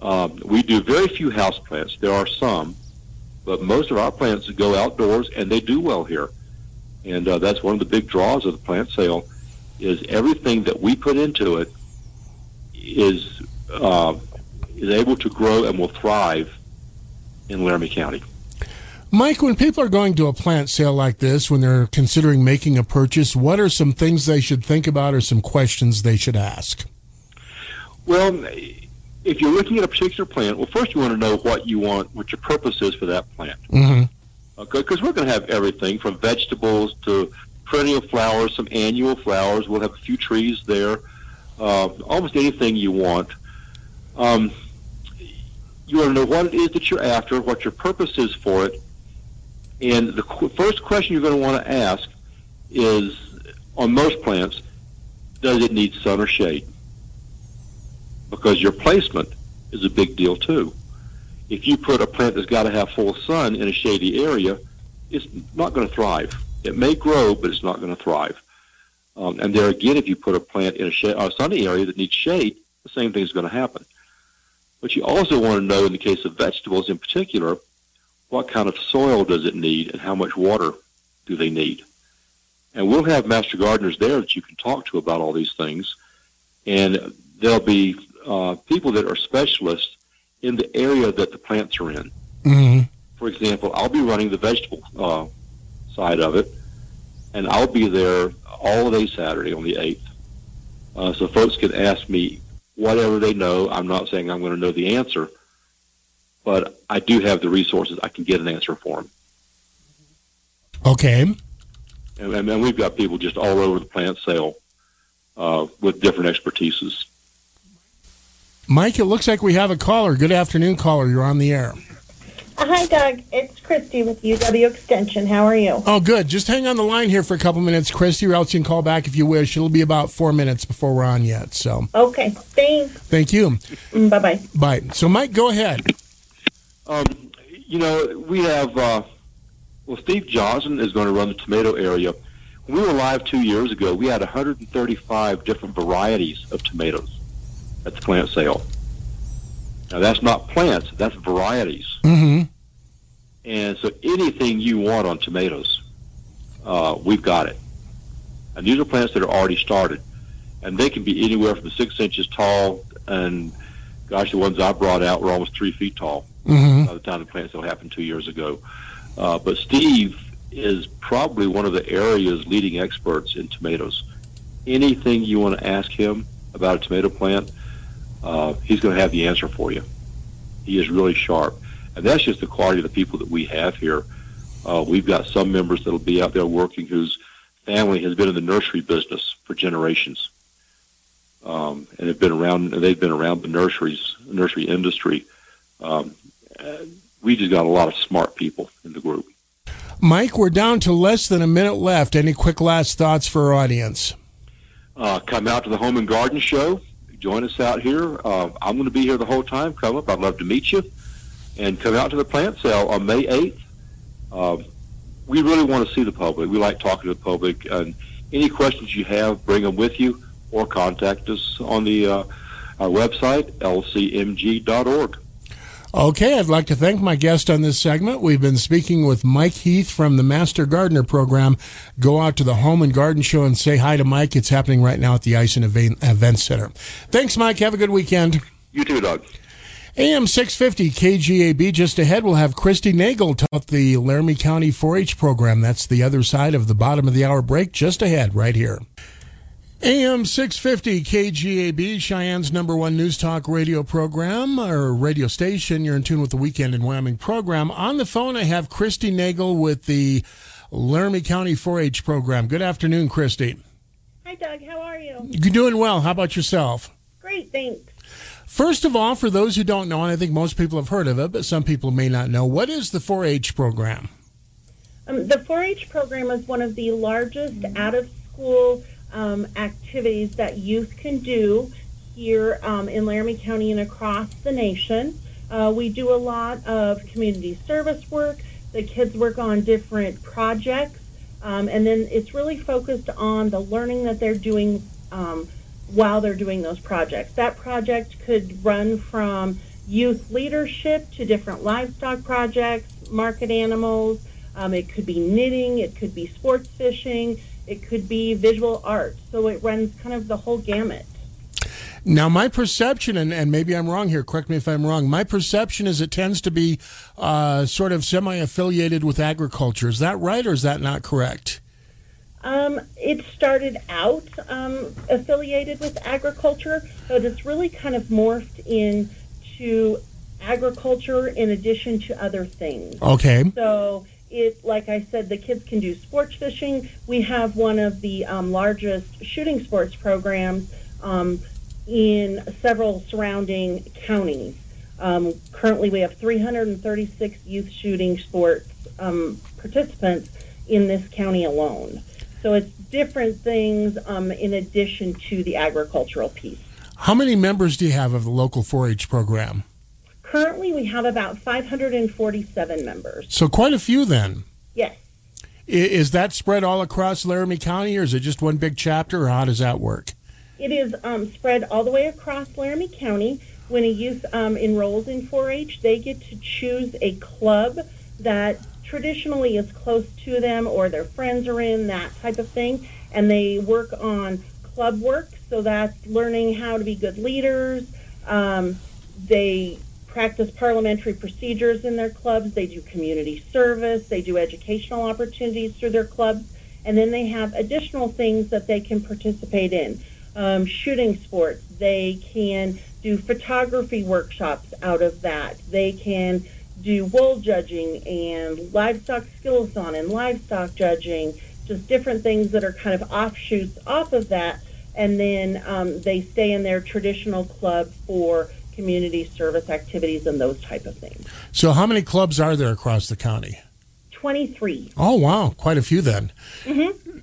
Um, we do very few house plants. There are some, but most of our plants go outdoors and they do well here. And uh, that's one of the big draws of the plant sale is everything that we put into it is uh, is able to grow and will thrive in Laramie County. Mike, when people are going to a plant sale like this, when they're considering making a purchase, what are some things they should think about or some questions they should ask? Well, if you're looking at a particular plant, well, first you want to know what you want, what your purpose is for that plant. Mm-hmm. Because we're going to have everything from vegetables to perennial flowers, some annual flowers. We'll have a few trees there. Uh, almost anything you want. Um, you want to know what it is that you're after, what your purpose is for it, and the qu- first question you're going to want to ask is, on most plants, does it need sun or shade? Because your placement is a big deal too. If you put a plant that's got to have full sun in a shady area, it's not going to thrive. It may grow, but it's not going to thrive. Um, and there again, if you put a plant in a, sh- a sunny area that needs shade, the same thing is going to happen. But you also want to know, in the case of vegetables in particular, what kind of soil does it need and how much water do they need? And we'll have master gardeners there that you can talk to about all these things. And there'll be uh, people that are specialists in the area that the plants are in. Mm-hmm. For example, I'll be running the vegetable uh, side of it, and I'll be there all day Saturday on the 8th. Uh, so folks can ask me whatever they know. I'm not saying I'm going to know the answer, but I do have the resources. I can get an answer for them. Okay. And, and, and we've got people just all over the plant sale uh, with different expertises. Mike, it looks like we have a caller. Good afternoon, caller. You're on the air. Hi, Doug. It's Christy with UW Extension. How are you? Oh, good. Just hang on the line here for a couple minutes, Christy, or else you can call back if you wish. It'll be about four minutes before we're on yet. So Okay, thanks. thank you. Bye bye. Bye. So, Mike, go ahead. Um, you know, we have, uh, well, Steve Johnson is going to run the tomato area. When we were live two years ago, we had 135 different varieties of tomatoes at the plant sale. Now, that's not plants, that's varieties. Mm-hmm. And so anything you want on tomatoes, uh, we've got it. And these are plants that are already started. And they can be anywhere from six inches tall, and gosh, the ones I brought out were almost three feet tall Mm-hmm. by the time the plants sale happened two years ago. Uh, but Steve is probably one of the area's leading experts in tomatoes. Anything you want to ask him about a tomato plant, uh, he's going to have the answer for you. He is really sharp. And that's just the quality of the people that we have here. Uh, we've got some members that'll be out there working whose family has been in the nursery business for generations. Um, and have been around, they've been around the nurseries, nursery industry. Um, uh, we just got a lot of smart people in the group. Mike, we're down to less than a minute left. Any quick last thoughts for our audience? Uh, come out to the Home and Garden Show. Join us out here. Uh, I'm going to be here the whole time. Come up. I'd love to meet you. And come out to the plant sale on May 8th. Um, we really want to see the public. We like talking to the public. And any questions you have, bring them with you or contact us on the uh, our website, lcmg.org. Okay, I'd like to thank my guest on this segment. We've been speaking with Mike Heath from the Master Gardener Program. Go out to the Home and Garden Show and say hi to Mike. It's happening right now at the Ice Event Event Center. Thanks, Mike. Have a good weekend. You too, Doug. AM 650 KGAB. Just ahead, we'll have Christy Nagel talk the Laramie County 4 H program. That's the other side of the bottom of the hour break, just ahead, right here. AM 650 KGAB, Cheyenne's number one news talk radio program or radio station. You're in tune with the Weekend in Wyoming program. On the phone, I have Christy Nagel with the Laramie County 4 H program. Good afternoon, Christy. Hi, Doug. How are you? You're doing well. How about yourself? Great, thanks. First of all, for those who don't know, and I think most people have heard of it, but some people may not know, what is the 4 H program? Um, the 4-H program is one of the largest out-of-school um, activities that youth can do here um, in Laramie County and across the nation. Uh, we do a lot of community service work. The kids work on different projects, um, and then it's really focused on the learning that they're doing um, while they're doing those projects. That project could run from youth leadership to different livestock projects, market animals. Um, it could be knitting. It could be sports fishing. It could be visual art. So it runs kind of the whole gamut. Now, my perception, and, and maybe I'm wrong here, correct me if I'm wrong, my perception is it tends to be uh, sort of semi affiliated with agriculture. Is that right, or is that not correct? Um, it started out um, affiliated with agriculture, but it's really kind of morphed into agriculture in addition to other things. Okay. So it, like I said, the kids can do sports fishing. We have one of the um, largest shooting sports programs um, in several surrounding counties. Um, currently, we have 336 youth shooting sports um, participants in this county alone. So it's different things um, in addition to the agricultural piece. How many members do you have of the local 4 H program? Currently, we have about 547 members. So, quite a few then. Yes. Is that spread all across Laramie County, or is it just one big chapter, or how does that work? It is um, spread all the way across Laramie County. When a youth um, enrolls in 4-H, they get to choose a club that traditionally is close to them or their friends are in, that type of thing. And they work on club work, so that's learning how to be good leaders. Um, they practice parliamentary procedures in their clubs. They do community service. They do educational opportunities through their clubs. And then they have additional things that they can participate in. Um, shooting sports. They can do photography workshops out of that. They can do wool judging and livestock skillathon and livestock judging, just different things that are kind of offshoots off of that. And then um, they stay in their traditional club for community service activities and those type of things. So, how many clubs are there across the county? 23. Oh, wow. Quite a few then. Mm-hmm.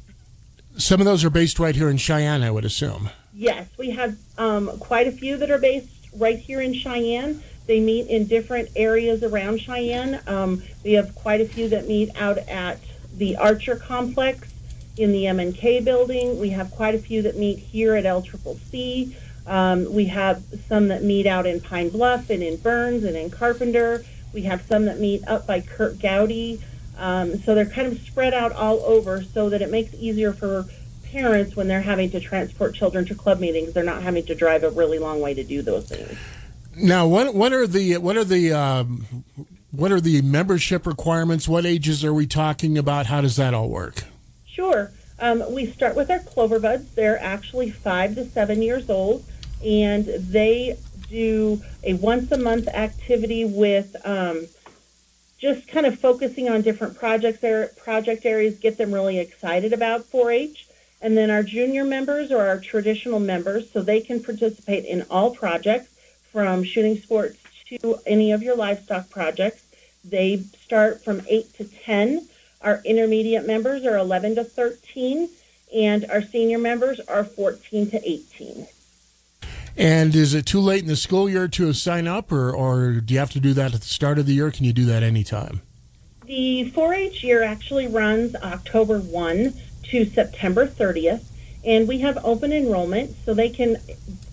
Some of those are based right here in Cheyenne, I would assume. Yes, we have um, quite a few that are based right here in Cheyenne. They meet in different areas around Cheyenne. Um, we have quite a few that meet out at the Archer Complex in the M&K building. We have quite a few that meet here at LCCC. Um, we have some that meet out in Pine Bluff and in Burns and in Carpenter. We have some that meet up by Curt Gowdy. Um, so they're kind of spread out all over so that it makes it easier for parents when they're having to transport children to club meetings. They're not having to drive a really long way to do those things. Now, what what are the what are the um, what are the membership requirements? What ages are we talking about? How does that all work? Sure. Um, we start with our clover buds. They're actually five to seven years old and they do a once a month activity with um, just kind of focusing on different projects there, project areas, get them really excited about 4-H. And then our junior members or our traditional members, so they can participate in all projects from shooting sports to any of your livestock projects. They start from 8 to 10. Our intermediate members are 11 to 13, and our senior members are 14 to 18. And is it too late in the school year to sign up, or, or do you have to do that at the start of the year? Can you do that anytime? The 4 H year actually runs October 1 to September 30th, and we have open enrollment, so they can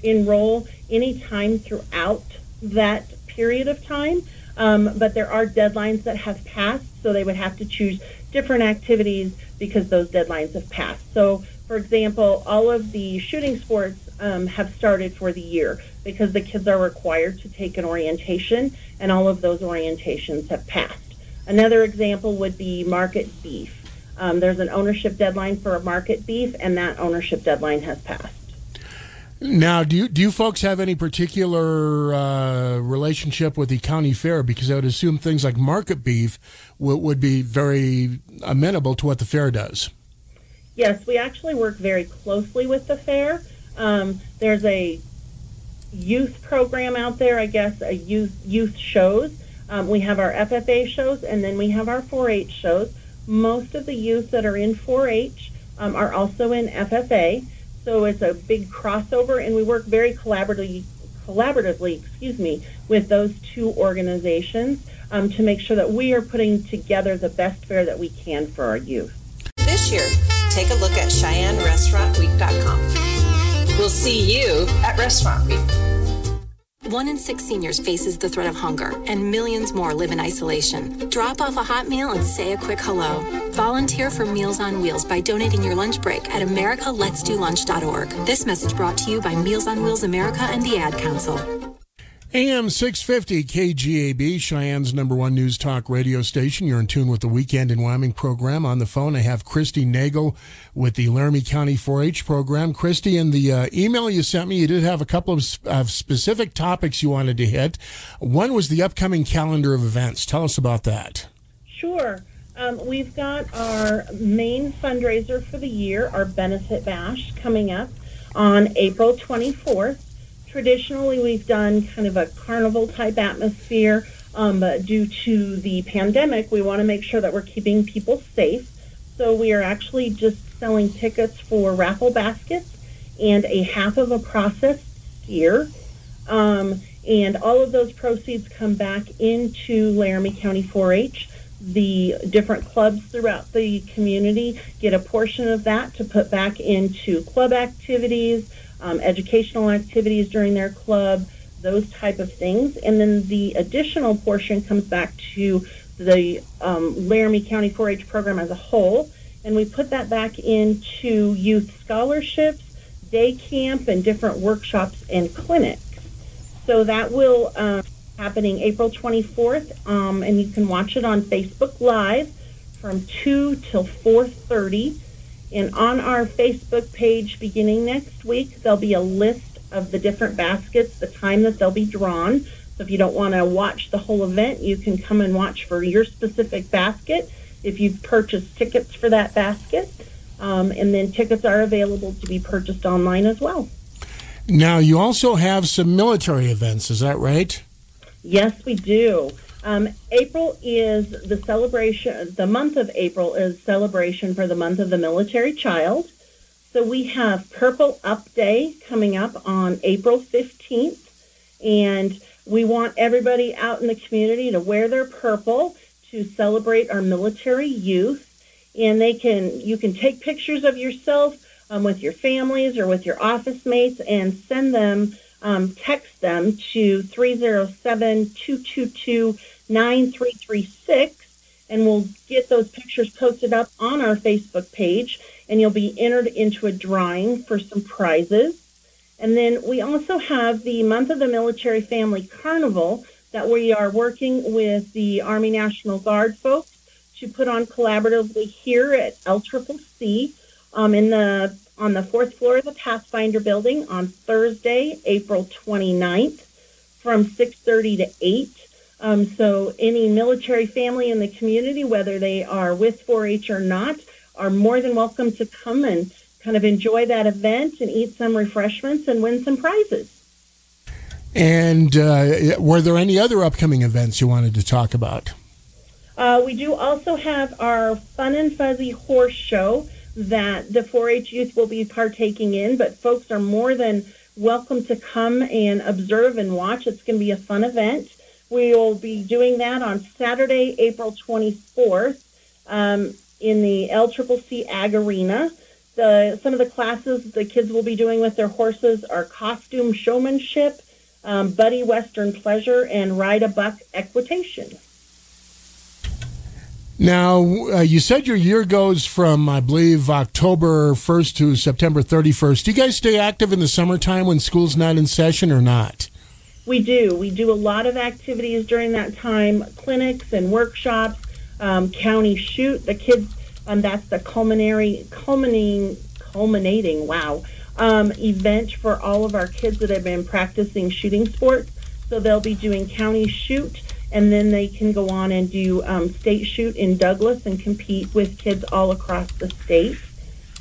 enroll anytime throughout that period of time. Um, but there are deadlines that have passed, so they would have to choose different activities because those deadlines have passed. So, for example, all of the shooting sports um, have started for the year because the kids are required to take an orientation, and all of those orientations have passed. Another example would be market beef. Um, there's an ownership deadline for a market beef, and that ownership deadline has passed. Now, do you do you folks have any particular uh, relationship with the county fair? Because I would assume things like market beef w- would be very amenable to what the fair does. Yes, we actually work very closely with the fair. Um, there's a youth program out there, I guess, a youth youth shows. Um, we have our FFA shows, and then we have our 4-H shows. Most of the youth that are in 4-H um, are also in FFA, so it's a big crossover, and we work very collaboratively, collaboratively, excuse me, with those two organizations um, to make sure that we are putting together the best fair that we can for our youth. This year, take a look at CheyenneRestaurantWeek.com. We'll see you at Restaurant Week. One in six seniors faces the threat of hunger, and millions more live in isolation. Drop off a hot meal and say a quick hello. Volunteer for Meals on Wheels by donating your lunch break at americaletsdolunch.org. This message brought to you by Meals on Wheels America and the Ad Council. AM 650 KGAB, Cheyenne's number one news talk radio station. You're in tune with the Weekend in Wyoming program. On the phone, I have Christy Nagel with the Laramie County 4 H program. Christy, in the uh, email you sent me, you did have a couple of, of specific topics you wanted to hit. One was the upcoming calendar of events. Tell us about that. Sure. Um, we've got our main fundraiser for the year, our Benefit Bash, coming up on April 24th traditionally we've done kind of a carnival type atmosphere, um, but due to the pandemic, we want to make sure that we're keeping people safe. So we are actually just selling tickets for raffle baskets and a half of a processed steer. Um, and all of those proceeds come back into Laramie County 4-H the different clubs throughout the community get a portion of that to put back into club activities, um, educational activities during their club, those type of things. And then the additional portion comes back to the um, Laramie County 4-H program as a whole, and we put that back into youth scholarships, day camp, and different workshops and clinics. So that will um, happening April 24th, um, and you can watch it on Facebook Live from 2 till 4:30. And on our Facebook page, beginning next week, there'll be a list of the different baskets, the time that they'll be drawn. So if you don't want to watch the whole event, you can come and watch for your specific basket if you've purchased tickets for that basket. Um, and then tickets are available to be purchased online as well. Now, you also have some military events, is that right? Yes, we do. Um, April is the celebration, the month of April is celebration for the month of the military child. So we have Purple Up Day coming up on April 15th. And we want everybody out in the community to wear their purple to celebrate our military youth. And they can, you can take pictures of yourself um, with your families or with your office mates and send them, um, text them to 307-222-9336 and we'll get those pictures posted up on our Facebook page and you'll be entered into a drawing for some prizes. And then we also have the Month of the Military Family Carnival that we are working with the Army National Guard folks to put on collaboratively here at LCCC um, in the on the fourth floor of the Pathfinder building on Thursday, April 29th from 6.30 to 8. Um, so any military family in the community, whether they are with 4-H or not, are more than welcome to come and kind of enjoy that event and eat some refreshments and win some prizes. And uh, were there any other upcoming events you wanted to talk about? Uh, we do also have our Fun and Fuzzy Horse Show that the 4-H youth will be partaking in, but folks are more than welcome to come and observe and watch. It's going to be a fun event. We will be doing that on Saturday, April 24th um, in the LCCC Ag Arena. The, some of the classes the kids will be doing with their horses are costume showmanship, um, buddy western pleasure, and ride a buck equitation. Now, uh, you said your year goes from, I believe, October 1st to September 31st. Do you guys stay active in the summertime when school's not in session or not? We do. We do a lot of activities during that time clinics and workshops, um, county shoot. The kids, um, that's the culminary, culminating, culminating, wow, um, event for all of our kids that have been practicing shooting sports. So they'll be doing county shoot and then they can go on and do um, state shoot in Douglas and compete with kids all across the state.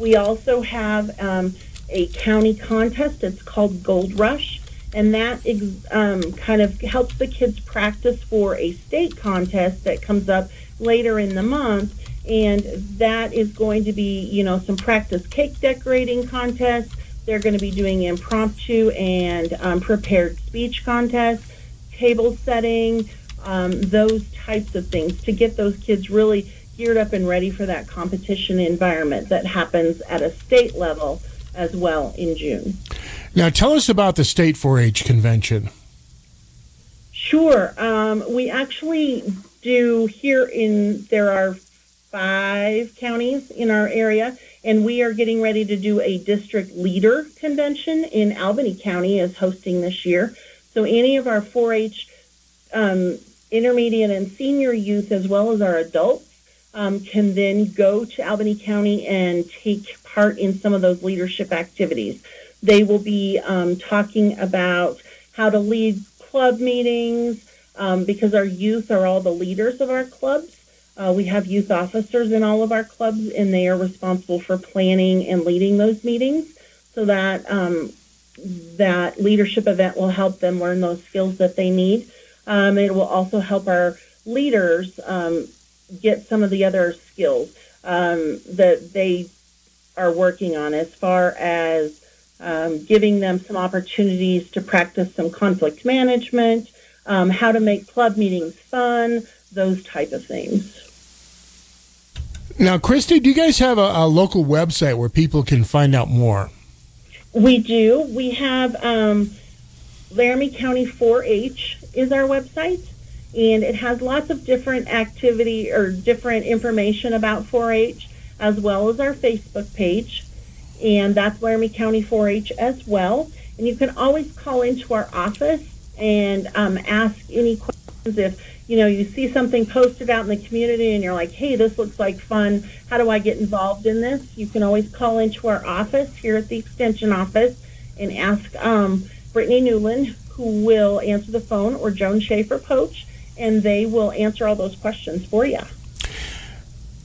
We also have um, a county contest. It's called Gold Rush, and that um, kind of helps the kids practice for a state contest that comes up later in the month. And that is going to be, you know, some practice cake decorating contests. They're going to be doing impromptu and um, prepared speech contests, table setting, um, those types of things to get those kids really geared up and ready for that competition environment that happens at a state level as well in June. Now, tell us about the State 4 H convention. Sure. Um, we actually do here in, there are five counties in our area, and we are getting ready to do a district leader convention in Albany County is hosting this year. So any of our 4-H um, intermediate and senior youth, as well as our adults, um, can then go to Albany County and take part in some of those leadership activities. They will be um, talking about how to lead club meetings um, because our youth are all the leaders of our clubs. Uh, we have youth officers in all of our clubs, and they are responsible for planning and leading those meetings. So that um, that leadership event will help them learn those skills that they need. Um, it will also help our leaders um, get some of the other skills um, that they are working on as far as um, giving them some opportunities to practice some conflict management, um, how to make club meetings fun, those type of things. Now, Christy, do you guys have a, a local website where people can find out more? We do. We have um, Laramie County 4-H is our website, and it has lots of different activity or different information about 4-H, as well as our Facebook page, and that's Laramie County 4-H as well. And you can always call into our office and um, ask any questions if you know you see something posted out in the community and you're like, hey, this looks like fun. How do I get involved in this? You can always call into our office here at the extension office and ask um, Brittany Newland, who will answer the phone, or Joan Schaefer Poach, and they will answer all those questions for you.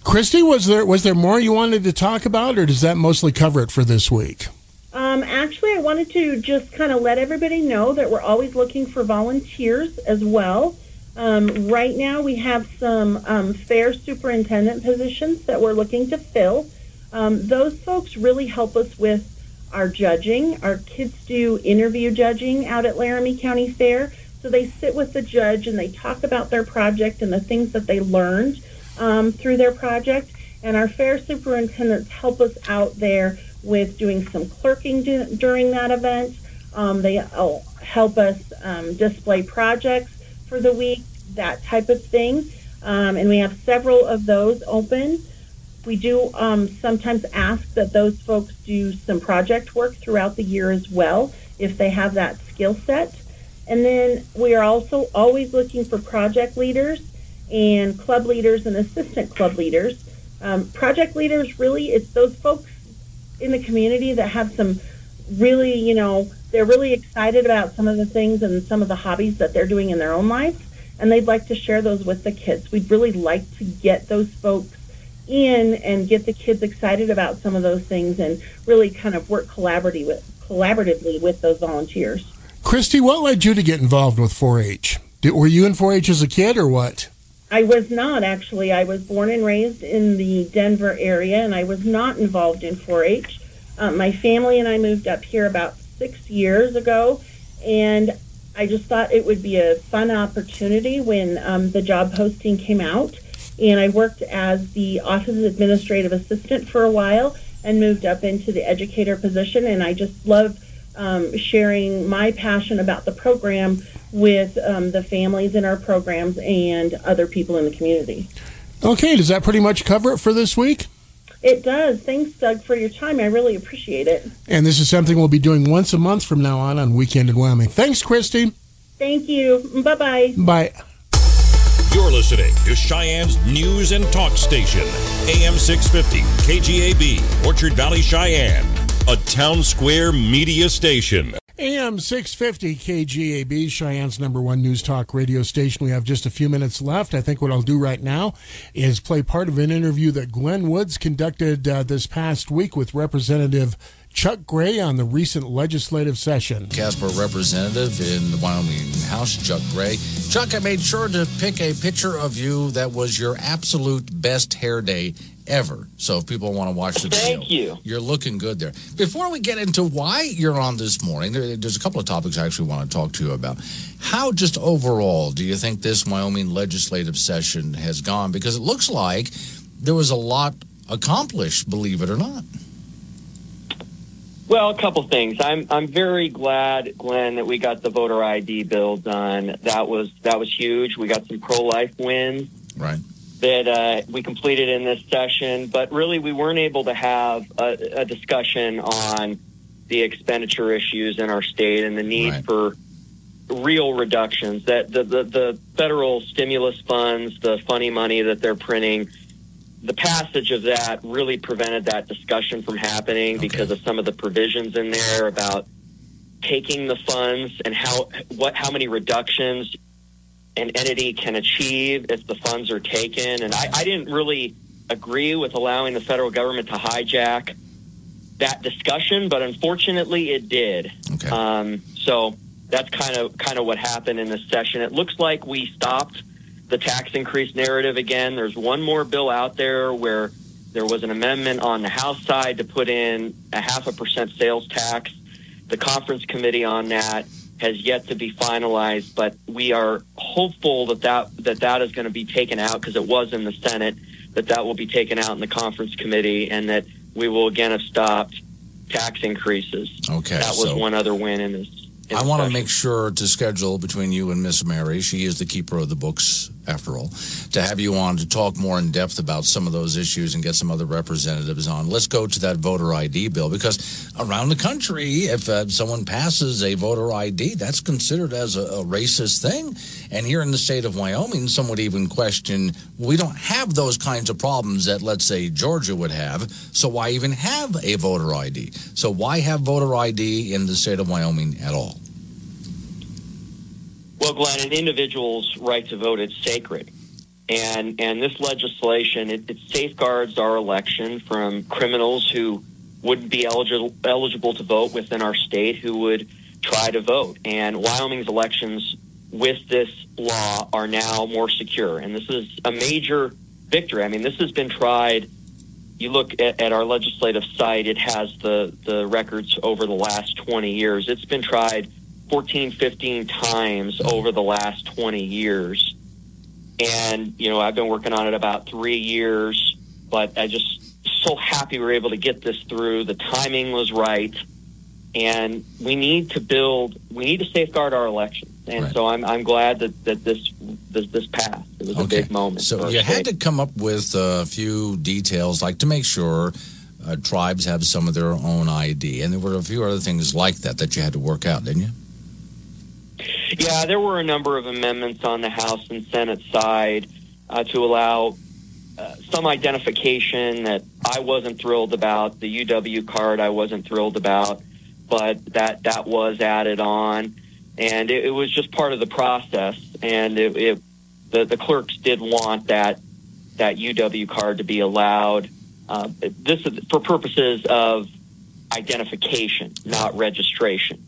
Christy, was there was there more you wanted to talk about, or does that mostly cover it for this week? Um, actually, I wanted to just kind of let everybody know that we're always looking for volunteers as well. Um, right now, we have some um, fair superintendent positions that we're looking to fill. Um, those folks really help us with our judging. Our kids do interview judging out at Laramie County Fair. So they sit with the judge and they talk about their project and the things that they learned um, through their project. And our fair superintendents help us out there with doing some clerking do, during that event. Um, they oh, help us um, display projects for the week, that type of thing. Um, and we have several of those open. We do um, sometimes ask that those folks do some project work throughout the year as well if they have that skill set. And then we are also always looking for project leaders and club leaders and assistant club leaders. Um, project leaders, really, it's those folks in the community that have some really, you know, they're really excited about some of the things and some of the hobbies that they're doing in their own lives, and they'd like to share those with the kids. We'd really like to get those folks in and get the kids excited about some of those things and really kind of work collaboratively with, collaboratively with those volunteers. Christy, what led you to get involved with 4-H? Were you in 4-H as a kid or what? I was not actually. I was born and raised in the Denver area, and I was not involved in 4-H. Um, my family and I moved up here about six years ago, and I just thought it would be a fun opportunity when um, the job posting came out. And I worked as the office administrative assistant for a while and moved up into the educator position. And I just love um, sharing my passion about the program with um, the families in our programs and other people in the community. Okay, does that pretty much cover it for this week? It does. Thanks, Doug, for your time. I really appreciate it. And this is something we'll be doing once a month from now on on Weekend in Wyoming. Thanks, Christy. Thank you. Bye bye bye. You're listening to Cheyenne's News and Talk Station, AM 650, KGAB, Orchard Valley, Cheyenne, a town square media station. AM 650 KGAB, Cheyenne's number one news talk radio station. We have just a few minutes left. I think what I'll do right now is play part of an interview that Glenn Woods conducted uh, this past week with Representative Chuck Gray on the recent legislative session. Casper representative in the Wyoming House, Chuck Gray. Chuck, I made sure to pick a picture of you that was your absolute best hair day ever. So if people want to watch the video, Thank you. You're looking good there. Before we get into why you're on this morning, there, there's a couple of topics I actually want to talk to you about. How just overall do you think this Wyoming legislative session has gone? Because it looks like there was a lot accomplished, believe it or not. Well, a couple things. I'm I'm very glad, Glenn, that we got the voter ID bill done. That was that was huge. We got some pro life wins. Right. That uh, we completed in this session, but really we weren't able to have a, a discussion on the expenditure issues in our state and the need Right. for real reductions. That the, the the federal stimulus funds, the funny money that they're printing, the passage of that really prevented that discussion from happening because of some of the provisions in there about taking the funds and how what how many reductions an entity can achieve if the funds are taken. And I, I didn't really agree with allowing the federal government to hijack that discussion, but unfortunately it did. Okay. Um, so that's kind of kind of what happened in this session. It looks like we stopped the tax increase narrative again. There's one more bill out there where there was an amendment on the House side to put in a half a percent sales tax. The conference committee on that has yet to be finalized, but we are hopeful that that, that, that is going to be taken out because it was in the Senate. that that will be taken out in the conference committee, and that we will again have stopped tax increases. Okay, that was so- one other win in this. in I want to make sure to schedule between you and Miss Mary. She is the keeper of the books, after all, to have you on to talk more in depth about some of those issues and get some other representatives on. Let's go to that voter ID bill because around the country, if uh, someone passes a voter ID, that's considered as a, a racist thing. And here in the state of Wyoming, some would even question we don't have those kinds of problems that, let's say, Georgia would have. So why even have a voter ID? So why have voter ID in the state of Wyoming at all? Well, Glenn, an individual's right to vote is sacred. And, and this legislation, it, it safeguards our election from criminals who wouldn't be eligible, eligible to vote within our state who would try to vote. And Wyoming's elections with this law are now more secure. And this is a major victory. I mean, this has been tried. You look at, at our legislative site, it has the, the records over the last 20 years. It's been tried 14, 15 times over the last 20 years. And, you know, I've been working on it about three years, but I just so happy we were able to get this through. The timing was right. And we need to build, we need to safeguard our elections. And so I'm, I'm glad that, that this, this, this passed. It was a big moment. So you had to come up with a few details, like to make sure uh, tribes have some of their own ID, and there were a few other things like that that you had to work out, didn't you? Yeah, there were a number of amendments on the House and Senate side uh, to allow uh, some identification that I wasn't thrilled about. The UW card I wasn't thrilled about, but that that was added on, and it, it was just part of the process. And it, it the the clerks did want that that UW card to be allowed. Uh, this is for purposes of identification, not registration.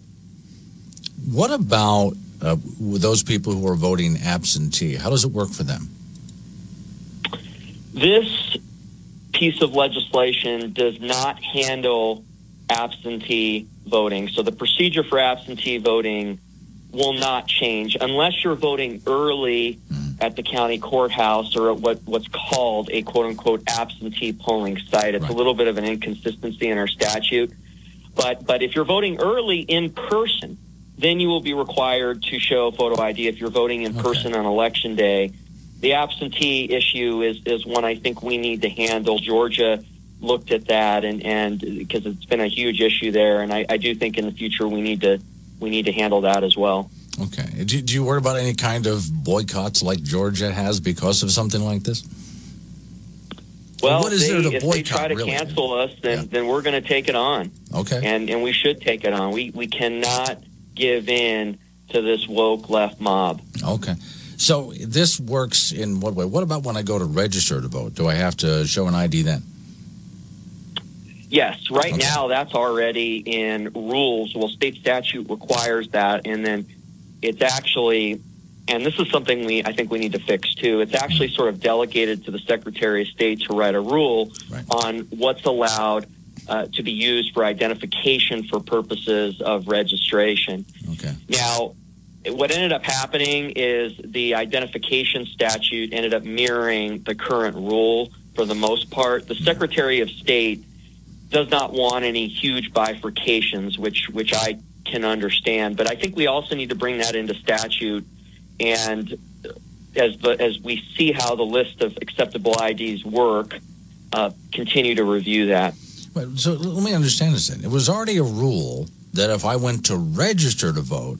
What about uh, those people who are voting absentee? How does it work for them? This piece of legislation does not handle absentee voting. So the procedure for absentee voting will not change unless you're voting early at the county courthouse or at what, what's called a quote unquote absentee polling site. It's a little bit of an inconsistency in our statute. But but if you're voting early in person, then you will be required to show photo ID if you're voting in person on election day. The absentee issue is is one I think we need to handle. Georgia looked at that and and because it's been a huge issue there, and I, I do think in the future we need to we need to handle that as well. Okay. Do, do you worry about any kind of boycotts like Georgia has because of something like this? Well, what is they, there to if they boycott, try to really? cancel us, then then we're going to take it on. Okay. and and we should take it on. We we cannot give in to this woke left mob. Okay. So this works in what way? What about when I go to register to vote? Do I have to show an ID then? Yes, right now that's already in rules. Well, state statute requires that, and then it's actually, and this is something we I think we need to fix too. It's actually sort of delegated to the Secretary of State to write a rule on what's allowed uh, to be used for identification for purposes of registration. Okay. Now, what ended up happening is the identification statute ended up mirroring the current rule for the most part. The Secretary of State does not want any huge bifurcations, which which I can understand. But I think we also need to bring that into statute, and as the, as we see how the list of acceptable IDs work, uh, continue to review that. But, so let me understand this then. It was already a rule that if I went to register to vote,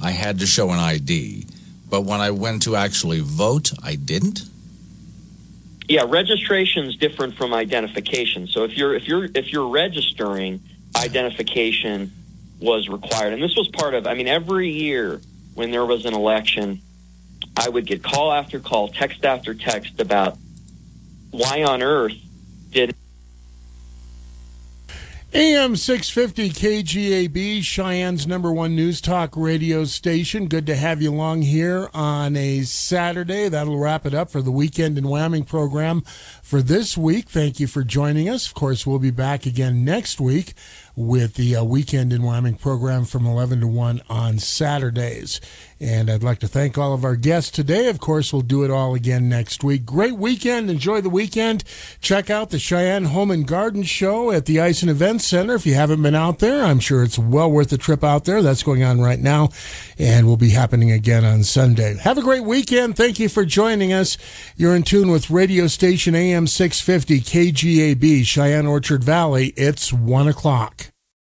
I had to show an ID. But when I went to actually vote, I didn't? Yeah, registration is different from identification. So if you're if you're if you're registering, identification was required, and this was part of. I mean, every year when there was an election, I would get call after call, text after text about why on earth did AM 650 KGAB, Cheyenne's number one news talk radio station. Good to have you along here on a Saturday. That'll wrap it up for the Weekend in Wyoming program for this week. Thank you for joining us. Of course, we'll be back again next week with the uh, Weekend in Wyoming program from 11 to 1 on Saturdays. And I'd like to thank all of our guests today. Of course, we'll do it all again next week. Great weekend. Enjoy the weekend. Check out the Cheyenne Home and Garden Show at the Ice and Events Center. If you haven't been out there, I'm sure it's well worth the trip out there. That's going on right now and will be happening again on Sunday. Have a great weekend. Thank you for joining us. You're in tune with radio station AM 650 KGAB, Cheyenne Orchard Valley. It's one o'clock.